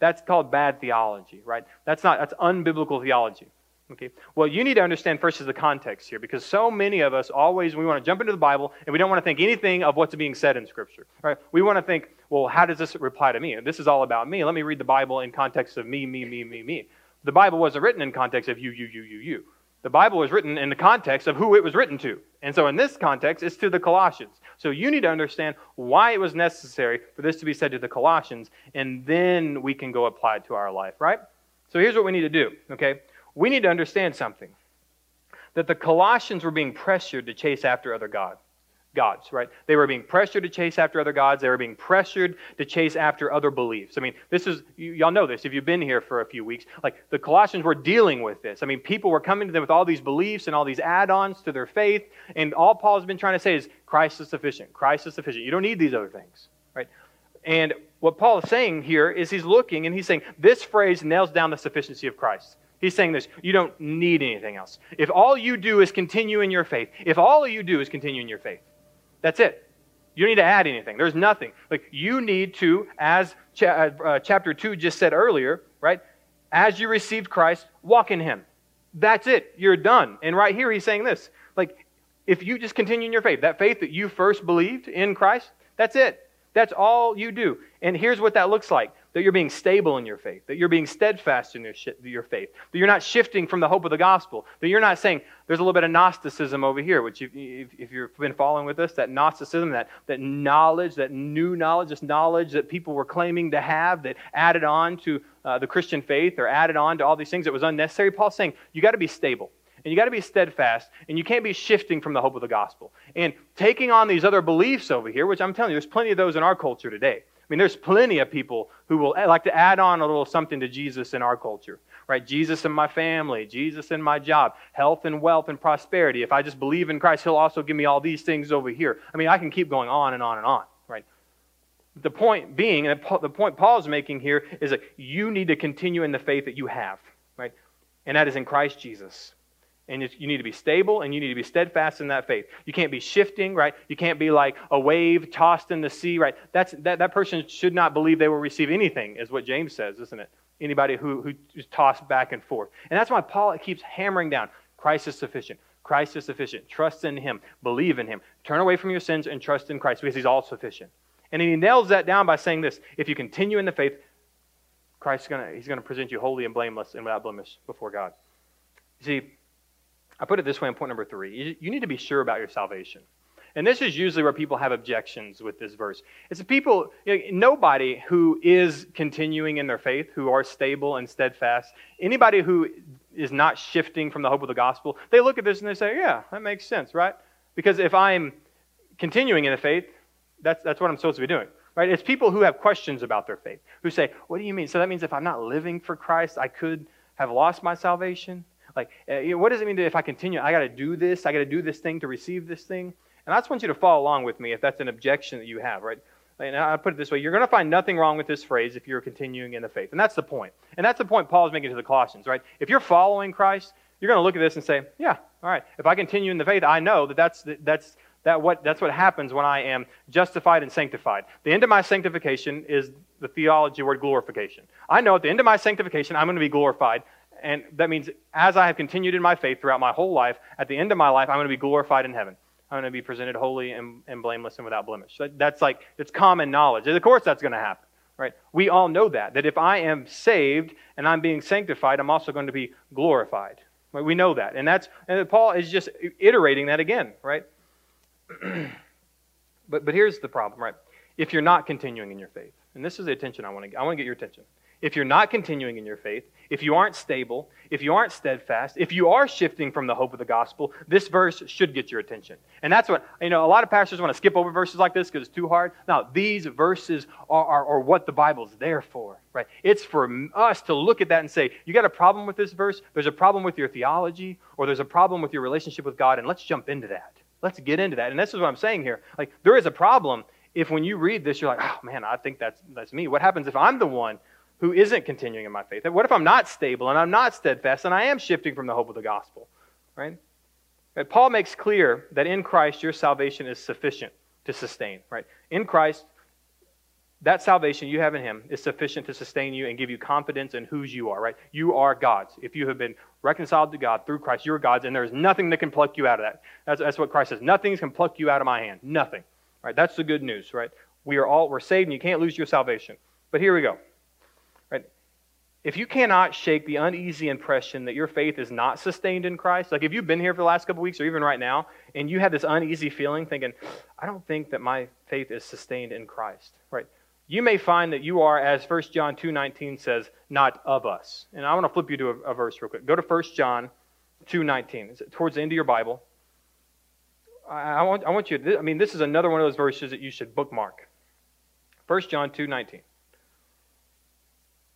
That's called bad theology, right? That's not, that's unbiblical theology. Okay. Well, you need to understand first is the context here because so many of us always we want to jump into the Bible and we don't want to think anything of what's being said in Scripture. Right? We want to think, well, how does this reply to me? This is all about me. Let me read the Bible in context of me, me, me, me, me. The Bible wasn't written in context of you, you, you, you, you. The Bible was written in the context of who it was written to. And so in this context, it's to the Colossians. So you need to understand why it was necessary for this to be said to the Colossians, and then we can go apply it to our life, right? So here's what we need to do, okay? we need to understand something that the Colossians were being pressured to chase after other gods. Gods, right? They were being pressured to chase after other gods. They were being pressured to chase after other beliefs. I mean, this is, y'all know this if you've been here for a few weeks. Like, the Colossians were dealing with this. I mean, people were coming to them with all these beliefs and all these add ons to their faith. And all Paul's been trying to say is, Christ is sufficient. Christ is sufficient. You don't need these other things, right? And what Paul is saying here is he's looking and he's saying, this phrase nails down the sufficiency of Christ. He's saying this you don't need anything else. If all you do is continue in your faith, if all you do is continue in your faith, that's it. You don't need to add anything. There's nothing. Like you need to, as cha- uh, uh chapter 2 just said earlier, right? As you received Christ, walk in him. That's it. You're done. And right here he's saying this. Like if you just continue in your faith, that faith that you first believed in Christ, that's it. That's all you do. And here's what that looks like that you're being stable in your faith, that you're being steadfast in your, sh- your faith, that you're not shifting from the hope of the gospel, that you're not saying there's a little bit of Gnosticism over here, which if, if, if you've been following with us, that Gnosticism, that, that knowledge, that new knowledge, this knowledge that people were claiming to have that added on to uh, the Christian faith or added on to all these things that was unnecessary. Paul's saying you got to be stable and you got to be steadfast, and you can't be shifting from the hope of the gospel. And taking on these other beliefs over here, which I'm telling you, there's plenty of those in our culture today. I mean, there's plenty of people who will like to add on a little something to Jesus in our culture, right? Jesus in my family, Jesus in my job, health and wealth and prosperity. If I just believe in Christ, He'll also give me all these things over here. I mean, I can keep going on and on and on, right? The point being, and the point Paul's making here is that you need to continue in the faith that you have, right? And that is in Christ Jesus. And you need to be stable and you need to be steadfast in that faith. You can't be shifting, right? You can't be like a wave tossed in the sea, right? That's, that, that person should not believe they will receive anything, is what James says, isn't it? Anybody who, who is tossed back and forth. And that's why Paul keeps hammering down Christ is sufficient. Christ is sufficient. Trust in him. Believe in him. Turn away from your sins and trust in Christ because he's all sufficient. And he nails that down by saying this if you continue in the faith, Christ is gonna, he's going to present you holy and blameless and without blemish before God. You see, I put it this way in point number three. You need to be sure about your salvation. And this is usually where people have objections with this verse. It's people, you know, nobody who is continuing in their faith, who are stable and steadfast, anybody who is not shifting from the hope of the gospel, they look at this and they say, yeah, that makes sense, right? Because if I'm continuing in the faith, that's, that's what I'm supposed to be doing. Right? It's people who have questions about their faith, who say, What do you mean? So that means if I'm not living for Christ, I could have lost my salvation? Like, uh, you know, what does it mean to, if I continue? I got to do this. I got to do this thing to receive this thing. And I just want you to follow along with me if that's an objection that you have, right? And I put it this way: you're going to find nothing wrong with this phrase if you're continuing in the faith, and that's the point. And that's the point Paul's making to the Colossians, right? If you're following Christ, you're going to look at this and say, "Yeah, all right. If I continue in the faith, I know that that's that's that what that's what happens when I am justified and sanctified. The end of my sanctification is the theology word glorification. I know at the end of my sanctification, I'm going to be glorified and that means as I have continued in my faith throughout my whole life, at the end of my life, I'm going to be glorified in heaven. I'm going to be presented holy and, and blameless and without blemish. That, that's like, it's common knowledge. And of course, that's going to happen, right? We all know that, that if I am saved and I'm being sanctified, I'm also going to be glorified. Right? We know that. And that's, and Paul is just iterating that again, right? but, but here's the problem, right? If you're not continuing in your faith, and this is the attention I want to get, I want to get your attention if you're not continuing in your faith, if you aren't stable, if you aren't steadfast, if you are shifting from the hope of the gospel, this verse should get your attention. And that's what, you know, a lot of pastors want to skip over verses like this because it's too hard. Now, these verses are, are, are what the Bible's there for, right? It's for us to look at that and say, you got a problem with this verse? There's a problem with your theology, or there's a problem with your relationship with God, and let's jump into that. Let's get into that. And this is what I'm saying here. Like, there is a problem if when you read this, you're like, oh man, I think that's, that's me. What happens if I'm the one who isn't continuing in my faith? What if I'm not stable and I'm not steadfast and I am shifting from the hope of the gospel? Right? Paul makes clear that in Christ your salvation is sufficient to sustain. Right? In Christ, that salvation you have in Him is sufficient to sustain you and give you confidence in whose you are. Right? You are God's. If you have been reconciled to God through Christ, you're God's, and there's nothing that can pluck you out of that. That's, that's what Christ says. Nothing can pluck you out of my hand. Nothing. Right? That's the good news. Right? We are all we're saved, and you can't lose your salvation. But here we go if you cannot shake the uneasy impression that your faith is not sustained in Christ, like if you've been here for the last couple weeks or even right now, and you have this uneasy feeling thinking, I don't think that my faith is sustained in Christ, right? You may find that you are, as 1 John 2.19 says, not of us. And I want to flip you to a, a verse real quick. Go to 1 John 2.19. It's towards the end of your Bible. I, I, want, I want you to, I mean, this is another one of those verses that you should bookmark. 1 John 2.19.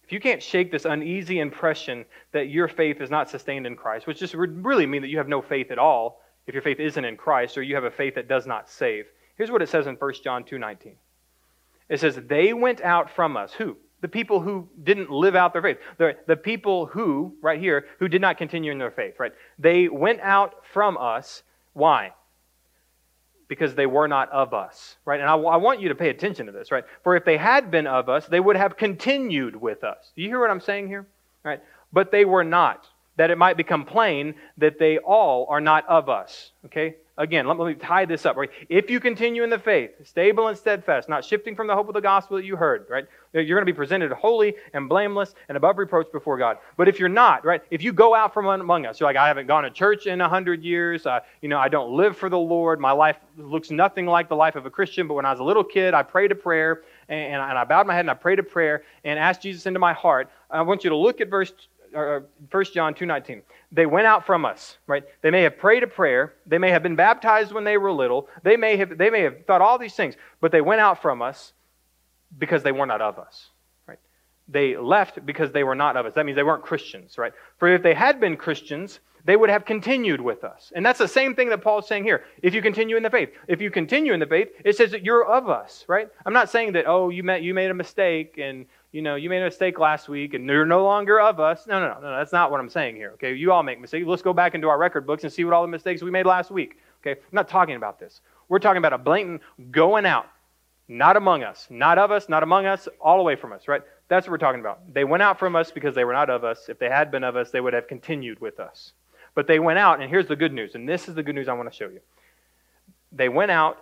If you can't shake this uneasy impression that your faith is not sustained in Christ, which just would really mean that you have no faith at all if your faith isn't in Christ or you have a faith that does not save. Here's what it says in 1 John 2:19. It says, "They went out from us." Who? The people who didn't live out their faith. The, the people who, right here, who did not continue in their faith, right? They went out from us. Why? Because they were not of us, right? And I, I, want you to pay attention to this, right? For if they had been of us, they would have continued with us. Do you hear what I'm saying here? Right? But they were not, that it might become plain that they all are not of us, okay? Again, let me tie this up. Right? If you continue in the faith, stable and steadfast, not shifting from the hope of the gospel that you heard, right? You're going to be presented holy and blameless and above reproach before God. But if you're not, right? If you go out from among us, you're like, I haven't gone to church in a hundred years. You know, I don't live for the Lord. My life looks nothing like the life of a Christian. But when I was a little kid, I prayed a prayer and, and I bowed my head and I prayed a prayer and asked Jesus into my heart. I want you to look at verse or 1 John 2:19. They went out from us, right? They may have prayed a prayer, they may have been baptized when they were little, they may have they may have thought all these things, but they went out from us. because they were not of us. Right? They left because they were not of us. That means they weren't Christians, right? For if they had been Christians, they would have continued with us. And that's the same thing that Paul's saying here. If you continue in the faith, if you continue in the faith, it says that you're of us, right? I'm not saying that, oh, you, met, you made a mistake and, you know, you made a mistake last week and you're no longer of us. No, no, no, no, that's not what I'm saying here, okay? You all make mistakes. Let's go back into our record books and see what all the mistakes we made last week, okay? I'm not talking about this. We're talking about a blatant going out, not among us, not of us, not among us, all away from us, right? That's what we're talking about. They went out from us because they were not of us. If they had been of us, they would have continued with us. But they went out, and here's the good news, and this is the good news I want to show you. They went out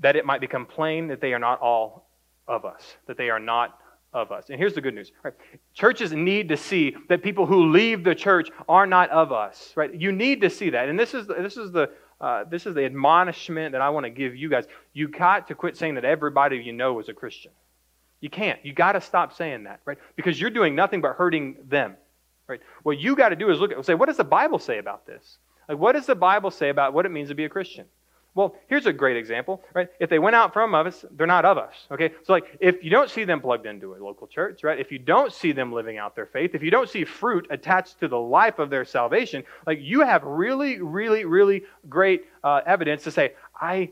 that it might become plain that they are not all of us, that they are not of us. And here's the good news. Right? Churches need to see that people who leave the church are not of us. Right? You need to see that. And this is this is the uh, this is the admonishment that I want to give you guys. You got to quit saying that everybody you know is a Christian. You can't. You got to stop saying that, right? Because you're doing nothing but hurting them. Right? What you got to do is look at say, what does the Bible say about this? Like, what does the Bible say about what it means to be a Christian? Well, here's a great example, right? If they went out from us, they're not of us. Okay? So like if you don't see them plugged into a local church, right? If you don't see them living out their faith, if you don't see fruit attached to the life of their salvation, like you have really, really, really great uh, evidence to say, I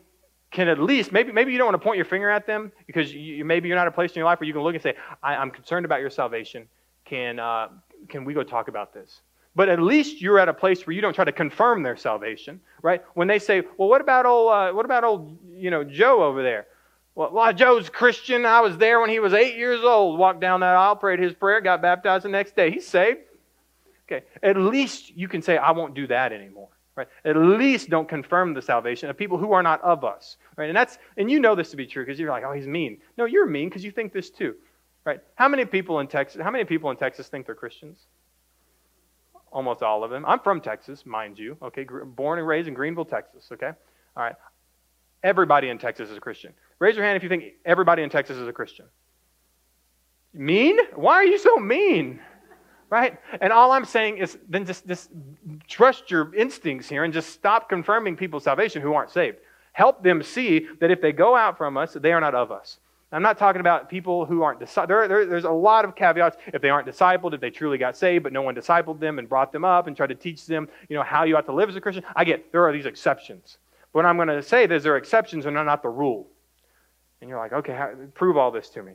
can at least maybe maybe you don't want to point your finger at them because you, maybe you're not a place in your life where you can look and say, I, am concerned about your salvation. Can uh, can we go talk about this? But at least you're at a place where you don't try to confirm their salvation, right? When they say, "Well, what about old, uh, what about old, you know, Joe over there?" Well, well, Joe's Christian. I was there when he was eight years old. Walked down that aisle, prayed his prayer, got baptized the next day. He's saved. Okay, at least you can say, "I won't do that anymore." Right? At least don't confirm the salvation of people who are not of us. Right? And that's and you know this to be true because you're like, "Oh, he's mean." No, you're mean because you think this too. Right? How many people in Texas? How many people in Texas think they're Christians? Almost all of them. I'm from Texas, mind you. Okay, born and raised in Greenville, Texas. Okay, all right. Everybody in Texas is a Christian. Raise your hand if you think everybody in Texas is a Christian. Mean? Why are you so mean? Right? And all I'm saying is then just, just trust your instincts here and just stop confirming people's salvation who aren't saved. Help them see that if they go out from us, they are not of us. I'm not talking about people who aren't discipled. There, there, there's a lot of caveats. If they aren't discipled, if they truly got saved, but no one discipled them and brought them up and tried to teach them, you know, how you ought to live as a Christian. I get there are these exceptions. But what I'm going to say is there are exceptions and they're not the rule. And you're like, okay, how, prove all this to me.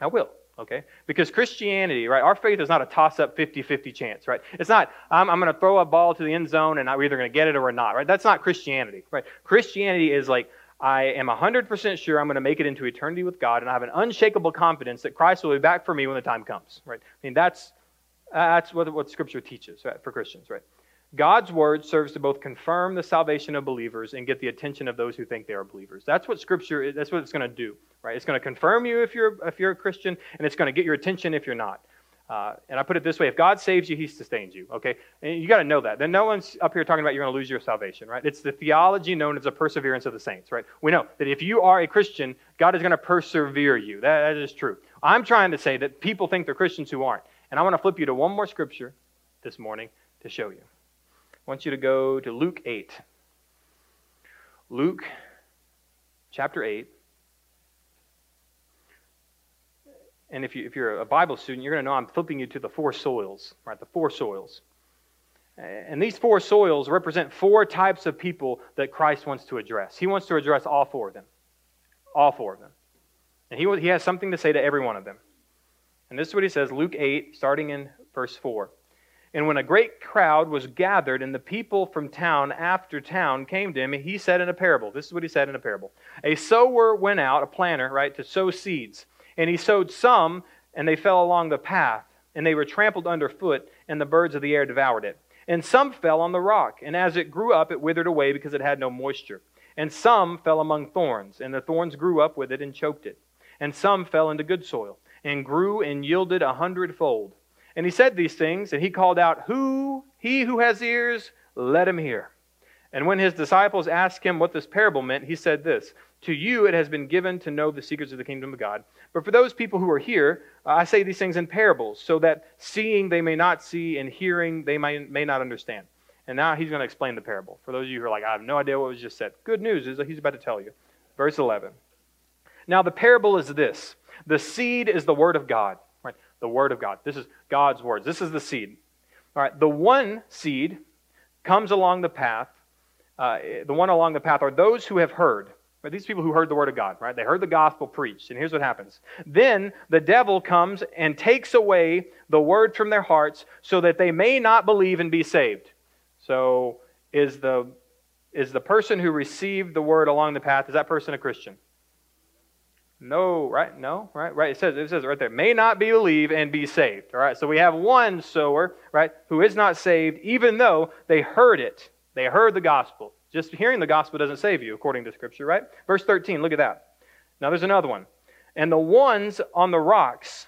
I will, okay? Because Christianity, right, our faith is not a toss up 50 50 chance, right? It's not, I'm, I'm going to throw a ball to the end zone and we're either going to get it or we're not, right? That's not Christianity, right? Christianity is like, I am 100% sure I'm going to make it into eternity with God, and I have an unshakable confidence that Christ will be back for me when the time comes. Right? I mean, that's, that's what, what Scripture teaches right, for Christians. Right? God's word serves to both confirm the salvation of believers and get the attention of those who think they are believers. That's what Scripture. That's what it's going to do. Right? It's going to confirm you if you're if you're a Christian, and it's going to get your attention if you're not. Uh, and I put it this way if God saves you, he sustains you, okay? And you got to know that. Then no one's up here talking about you're going to lose your salvation, right? It's the theology known as the perseverance of the saints, right? We know that if you are a Christian, God is going to persevere you. That, that is true. I'm trying to say that people think they're Christians who aren't. And I want to flip you to one more scripture this morning to show you. I want you to go to Luke 8. Luke chapter 8. And if, you, if you're a Bible student, you're going to know I'm flipping you to the four soils, right? The four soils. And these four soils represent four types of people that Christ wants to address. He wants to address all four of them. All four of them. And he, he has something to say to every one of them. And this is what he says, Luke 8, starting in verse 4. And when a great crowd was gathered, and the people from town after town came to him, he said in a parable. This is what he said in a parable. A sower went out, a planter, right, to sow seeds. And he sowed some, and they fell along the path, and they were trampled underfoot, and the birds of the air devoured it. And some fell on the rock, and as it grew up, it withered away because it had no moisture. And some fell among thorns, and the thorns grew up with it and choked it. And some fell into good soil, and grew and yielded a hundredfold. And he said these things, and he called out, Who, he who has ears, let him hear. And when his disciples asked him what this parable meant, he said this To you it has been given to know the secrets of the kingdom of God, but for those people who are here, uh, I say these things in parables, so that seeing they may not see, and hearing they may, may not understand. And now he's going to explain the parable. For those of you who are like, I have no idea what was just said. Good news is that he's about to tell you. Verse 11. Now the parable is this The seed is the word of God, right? The word of God. This is God's words. This is the seed. All right, the one seed comes along the path. Uh, the one along the path are those who have heard. These people who heard the word of God, right? They heard the gospel preached. And here's what happens. Then the devil comes and takes away the word from their hearts so that they may not believe and be saved. So is the is the person who received the word along the path, is that person a Christian? No, right? No, right? Right. It says it says right there, may not believe and be saved. All right. So we have one sower, right, who is not saved, even though they heard it. They heard the gospel. Just hearing the gospel doesn't save you, according to Scripture, right? Verse 13, look at that. Now there's another one. And the ones on the rocks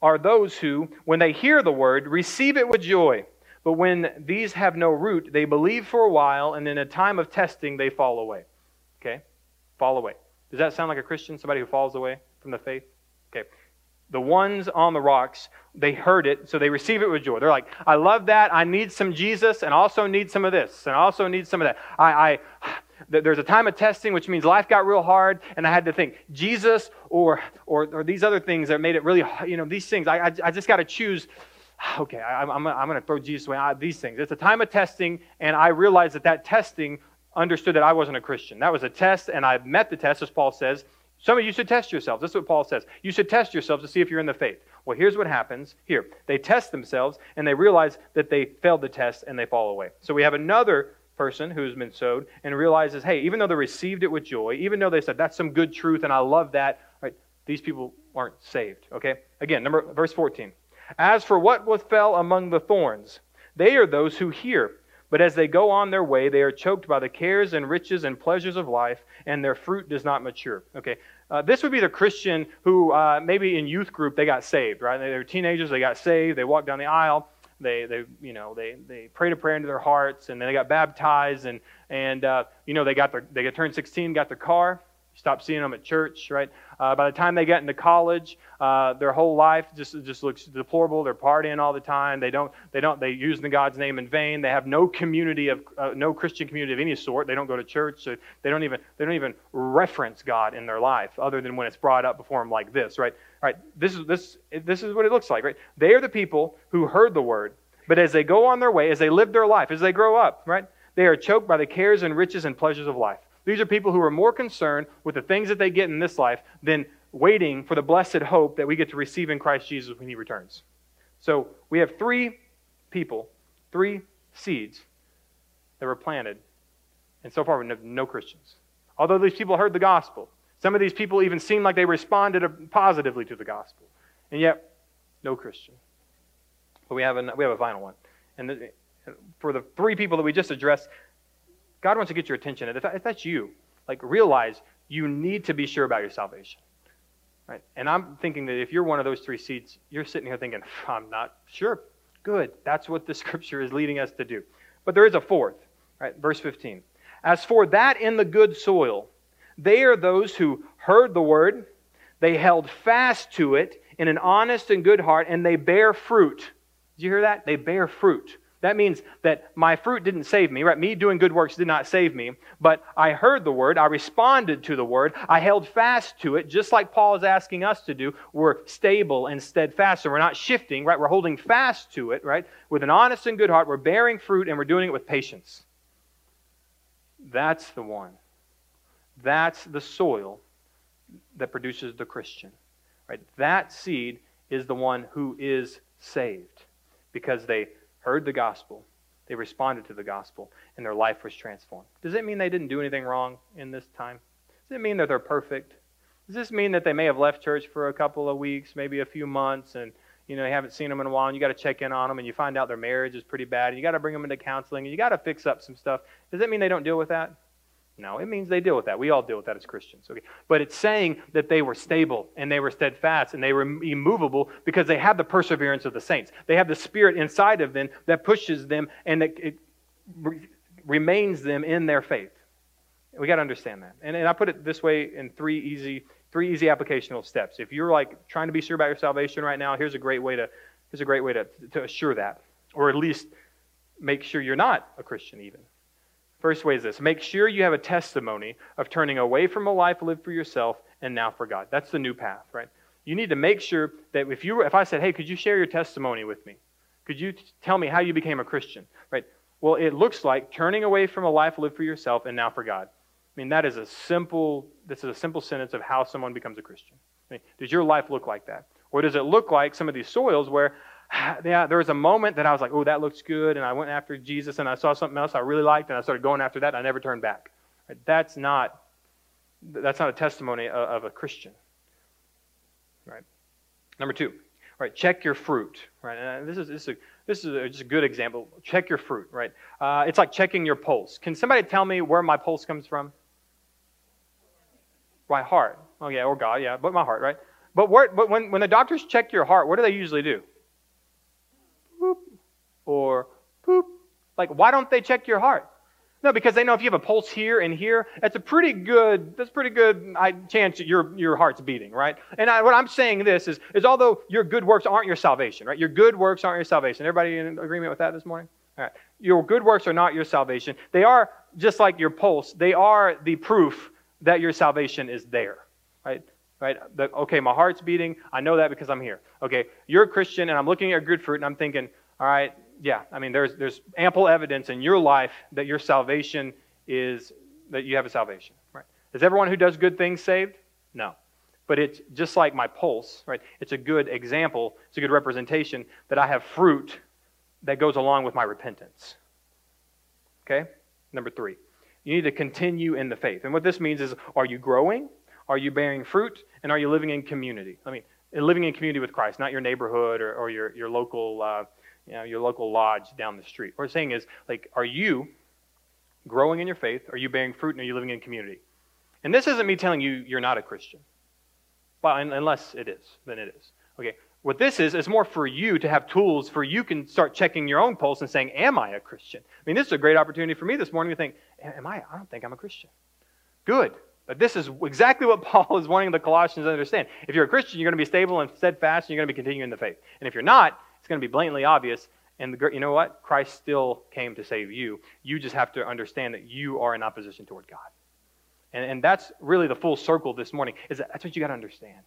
are those who, when they hear the word, receive it with joy. But when these have no root, they believe for a while, and in a time of testing, they fall away. Okay? Fall away. Does that sound like a Christian? Somebody who falls away from the faith? Okay. The ones on the rocks, they heard it, so they receive it with joy. They're like, I love that. I need some Jesus, and also need some of this, and also need some of that. I, I there's a time of testing, which means life got real hard, and I had to think Jesus or or, or these other things that made it really, you know, these things. I, I, I just got to choose okay, I, am I'm, I'm going to throw Jesus away. I, these things. It's a time of testing, and I realized that that testing understood that I wasn't a Christian. That was a test, and I met the test, as Paul says. Some of you should test yourselves. This is what Paul says. You should test yourselves to see if you're in the faith. Well, here's what happens. Here, they test themselves, and they realize that they failed the test, and they fall away. So we have another person who's been sowed and realizes, hey, even though they received it with joy, even though they said that's some good truth and I love that, right? These people aren't saved. Okay. Again, number verse 14. As for what was fell among the thorns, they are those who hear. But as they go on their way, they are choked by the cares and riches and pleasures of life, and their fruit does not mature. Okay, uh, this would be the Christian who uh, maybe in youth group they got saved, right? They were teenagers, they got saved, they walked down the aisle, they, they you know, they, they prayed a prayer into their hearts, and then they got baptized, and and uh, you know they got their they got turned 16, got their car, stopped seeing them at church, right? Uh, by the time they get into college, uh, their whole life just just looks deplorable. They're partying all the time. They don't they don't they use the God's name in vain. They have no community of uh, no Christian community of any sort. They don't go to church. So they don't even they don't even reference God in their life other than when it's brought up before them like this, right? All right. This is this this is what it looks like, right? They are the people who heard the word, but as they go on their way, as they live their life, as they grow up, right? They are choked by the cares and riches and pleasures of life. These are people who are more concerned with the things that they get in this life than waiting for the blessed hope that we get to receive in Christ Jesus when he returns. So we have three people, three seeds that were planted, and so far we have no Christians. Although these people heard the gospel, some of these people even seem like they responded positively to the gospel, and yet no Christian. But we have a, we have a final one. And the, for the three people that we just addressed, God wants to get your attention. If, if that's you, like realize you need to be sure about your salvation. Right? And I'm thinking that if you're one of those three seats, you're sitting here thinking, I'm not sure. Good. That's what the scripture is leading us to do. But there is a fourth. Right? Verse 15. As for that in the good soil, they are those who heard the word, they held fast to it in an honest and good heart, and they bear fruit. Did you hear that? They bear fruit. That means that my fruit didn't save me, right? Me doing good works did not save me, but I heard the word, I responded to the word, I held fast to it, just like Paul is asking us to do. We're stable and steadfast, so we're not shifting, right? We're holding fast to it, right? With an honest and good heart, we're bearing fruit and we're doing it with patience. That's the one. That's the soil that produces the Christian, right? That seed is the one who is saved because they heard the gospel, they responded to the gospel, and their life was transformed. Does it mean they didn't do anything wrong in this time? Does it mean that they're perfect? Does this mean that they may have left church for a couple of weeks, maybe a few months, and you know you haven't seen them in a while, and you got to check in on them, and you find out their marriage is pretty bad, and you got to bring them into counseling, and you got to fix up some stuff? Does that mean they don't deal with that? No, it means they deal with that. We all deal with that as Christians. Okay? But it's saying that they were stable and they were steadfast and they were immovable because they have the perseverance of the saints. They have the spirit inside of them that pushes them and that it re- remains them in their faith. We got to understand that. And, and I put it this way in three easy, three easy applicational steps. If you're like trying to be sure about your salvation right now, here's a great way to, here's a great way to, to assure that, or at least make sure you're not a Christian even. First way is this make sure you have a testimony of turning away from a life lived for yourself and now for God. That's the new path, right? You need to make sure that if you if I said, "Hey, could you share your testimony with me? Could you tell me how you became a Christian?" Right? Well, it looks like turning away from a life lived for yourself and now for God. I mean, that is a simple this is a simple sentence of how someone becomes a Christian. I mean, does your life look like that? Or does it look like some of these soils where yeah, there was a moment that I was like, oh, that looks good, and I went after Jesus, and I saw something else I really liked, and I started going after that, and I never turned back. That's not that's not a testimony of, a Christian. Right. Number two, right? Check your fruit. Right. And this is this is a, this is a, just a good example. Check your fruit. Right. Uh, it's like checking your pulse. Can somebody tell me where my pulse comes from? My heart. Oh yeah, or God. Yeah, but my heart. Right. But, where, but when, when the doctors check your heart, what do they usually do? Or poop. Like, why don't they check your heart? No, because they know if you have a pulse here and here, that's a pretty good, that's pretty good chance that your, your heart's beating, right? And I, what I'm saying this is, is although your good works aren't your salvation, right? Your good works aren't your salvation. Everybody in agreement with that this morning? All right. Your good works are not your salvation. They are just like your pulse. They are the proof that your salvation is there, right? right? The, okay, my heart's beating. I know that because I'm here. Okay, you're a Christian, and I'm looking at your good fruit, and I'm thinking, all right, yeah, I mean, there's, there's ample evidence in your life that your salvation is, that you have a salvation, right? Is everyone who does good things saved? No. But it's just like my pulse, right? It's a good example, it's a good representation that I have fruit that goes along with my repentance. Okay? Number three, you need to continue in the faith. And what this means is are you growing? Are you bearing fruit? And are you living in community? I mean, living in community with Christ, not your neighborhood or, or your, your local, uh, you know, your local lodge down the street. What we're saying is, like, are you growing in your faith? Are you bearing fruit? And are you living in community? And this isn't me telling you you're not a Christian. Well, unless it is, then it is. Okay. What this is, is more for you to have tools for you can start checking your own pulse and saying, Am I a Christian? I mean, this is a great opportunity for me this morning to think, Am I? I don't think I'm a Christian. Good. But this is exactly what Paul is wanting the Colossians to understand. If you're a Christian, you're going to be stable and steadfast, and you're going to be continuing the faith. And if you're not, it's going to be blatantly obvious. And the, you know what? Christ still came to save you. You just have to understand that you are in opposition toward God. And, and that's really the full circle this morning. Is that, that's what you got to understand.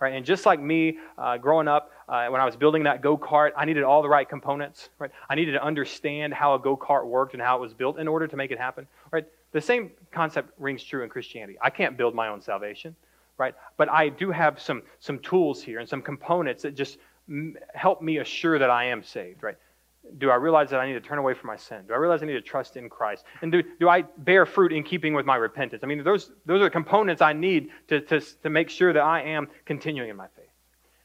Right? And just like me uh, growing up, uh, when I was building that go kart, I needed all the right components. Right? I needed to understand how a go kart worked and how it was built in order to make it happen. Right? The same concept rings true in Christianity. I can't build my own salvation, right? But I do have some, some tools here and some components that just help me assure that I am saved, right? Do I realize that I need to turn away from my sin? Do I realize I need to trust in Christ? And do, do I bear fruit in keeping with my repentance? I mean, those, those are the components I need to, to, to make sure that I am continuing in my faith.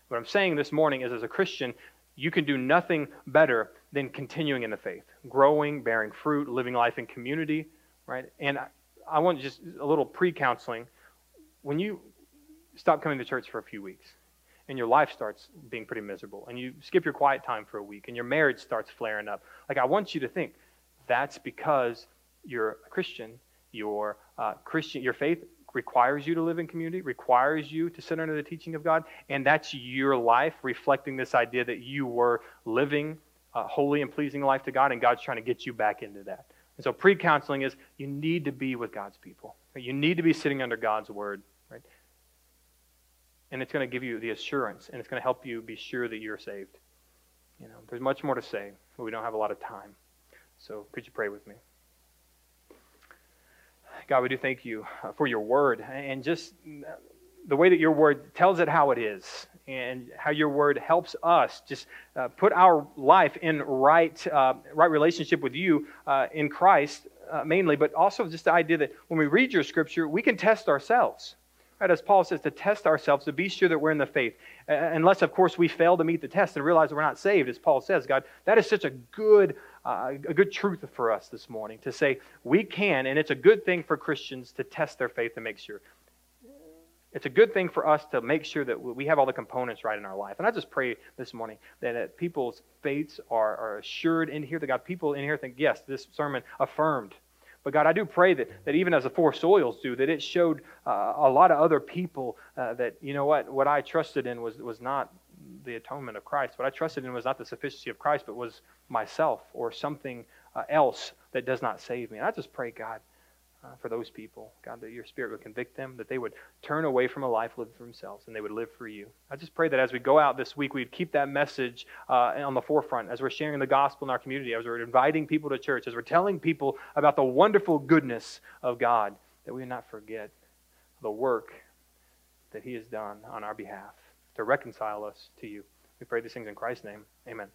What I'm saying this morning is, as a Christian, you can do nothing better than continuing in the faith, growing, bearing fruit, living life in community, right? And I, I want just a little pre counseling. When you stop coming to church for a few weeks and your life starts being pretty miserable and you skip your quiet time for a week and your marriage starts flaring up, like I want you to think that's because you're a Christian. Your uh, Christian, your faith requires you to live in community, requires you to sit under the teaching of God, and that's your life reflecting this idea that you were living a holy and pleasing life to God, and God's trying to get you back into that. And so pre counseling is you need to be with God's people. You need to be sitting under God's word. And it's going to give you the assurance, and it's going to help you be sure that you're saved. You know, there's much more to say, but we don't have a lot of time. So could you pray with me? God, we do thank you uh, for your word and just the way that your word tells it how it is and how your word helps us just uh, put our life in right, uh, right relationship with you uh, in Christ, uh, mainly, but also just the idea that when we read your scripture, we can test ourselves. Right, as Paul says, to test ourselves, to be sure that we're in the faith. unless, of course, we fail to meet the test and realize we're not saved, as Paul says, God, that is such a good, uh, a good truth for us this morning to say we can, and it's a good thing for Christians to test their faith and make sure it's a good thing for us to make sure that we have all the components right in our life. And I just pray this morning that people's faiths are, are assured in here, that God, people in here think, yes, this sermon affirmed. But God, I do pray that, that even as the four soils do, that it showed uh, a lot of other people uh, that, you know what, what I trusted in was, was not the atonement of Christ. What I trusted in was not the sufficiency of Christ, but was myself or something uh, else that does not save me. And I just pray, God, uh, for those people. God, that your Spirit would convict them, that they would turn away from a life lived for themselves and they would live for you. I just pray that as we go out this week, we'd keep that message uh, on the forefront as we're sharing the gospel in our community, as we're inviting people to church, as we're telling people about the wonderful goodness of God, that we would not forget the work that He has done on our behalf to reconcile us to you. We pray these things in Christ's name. Amen.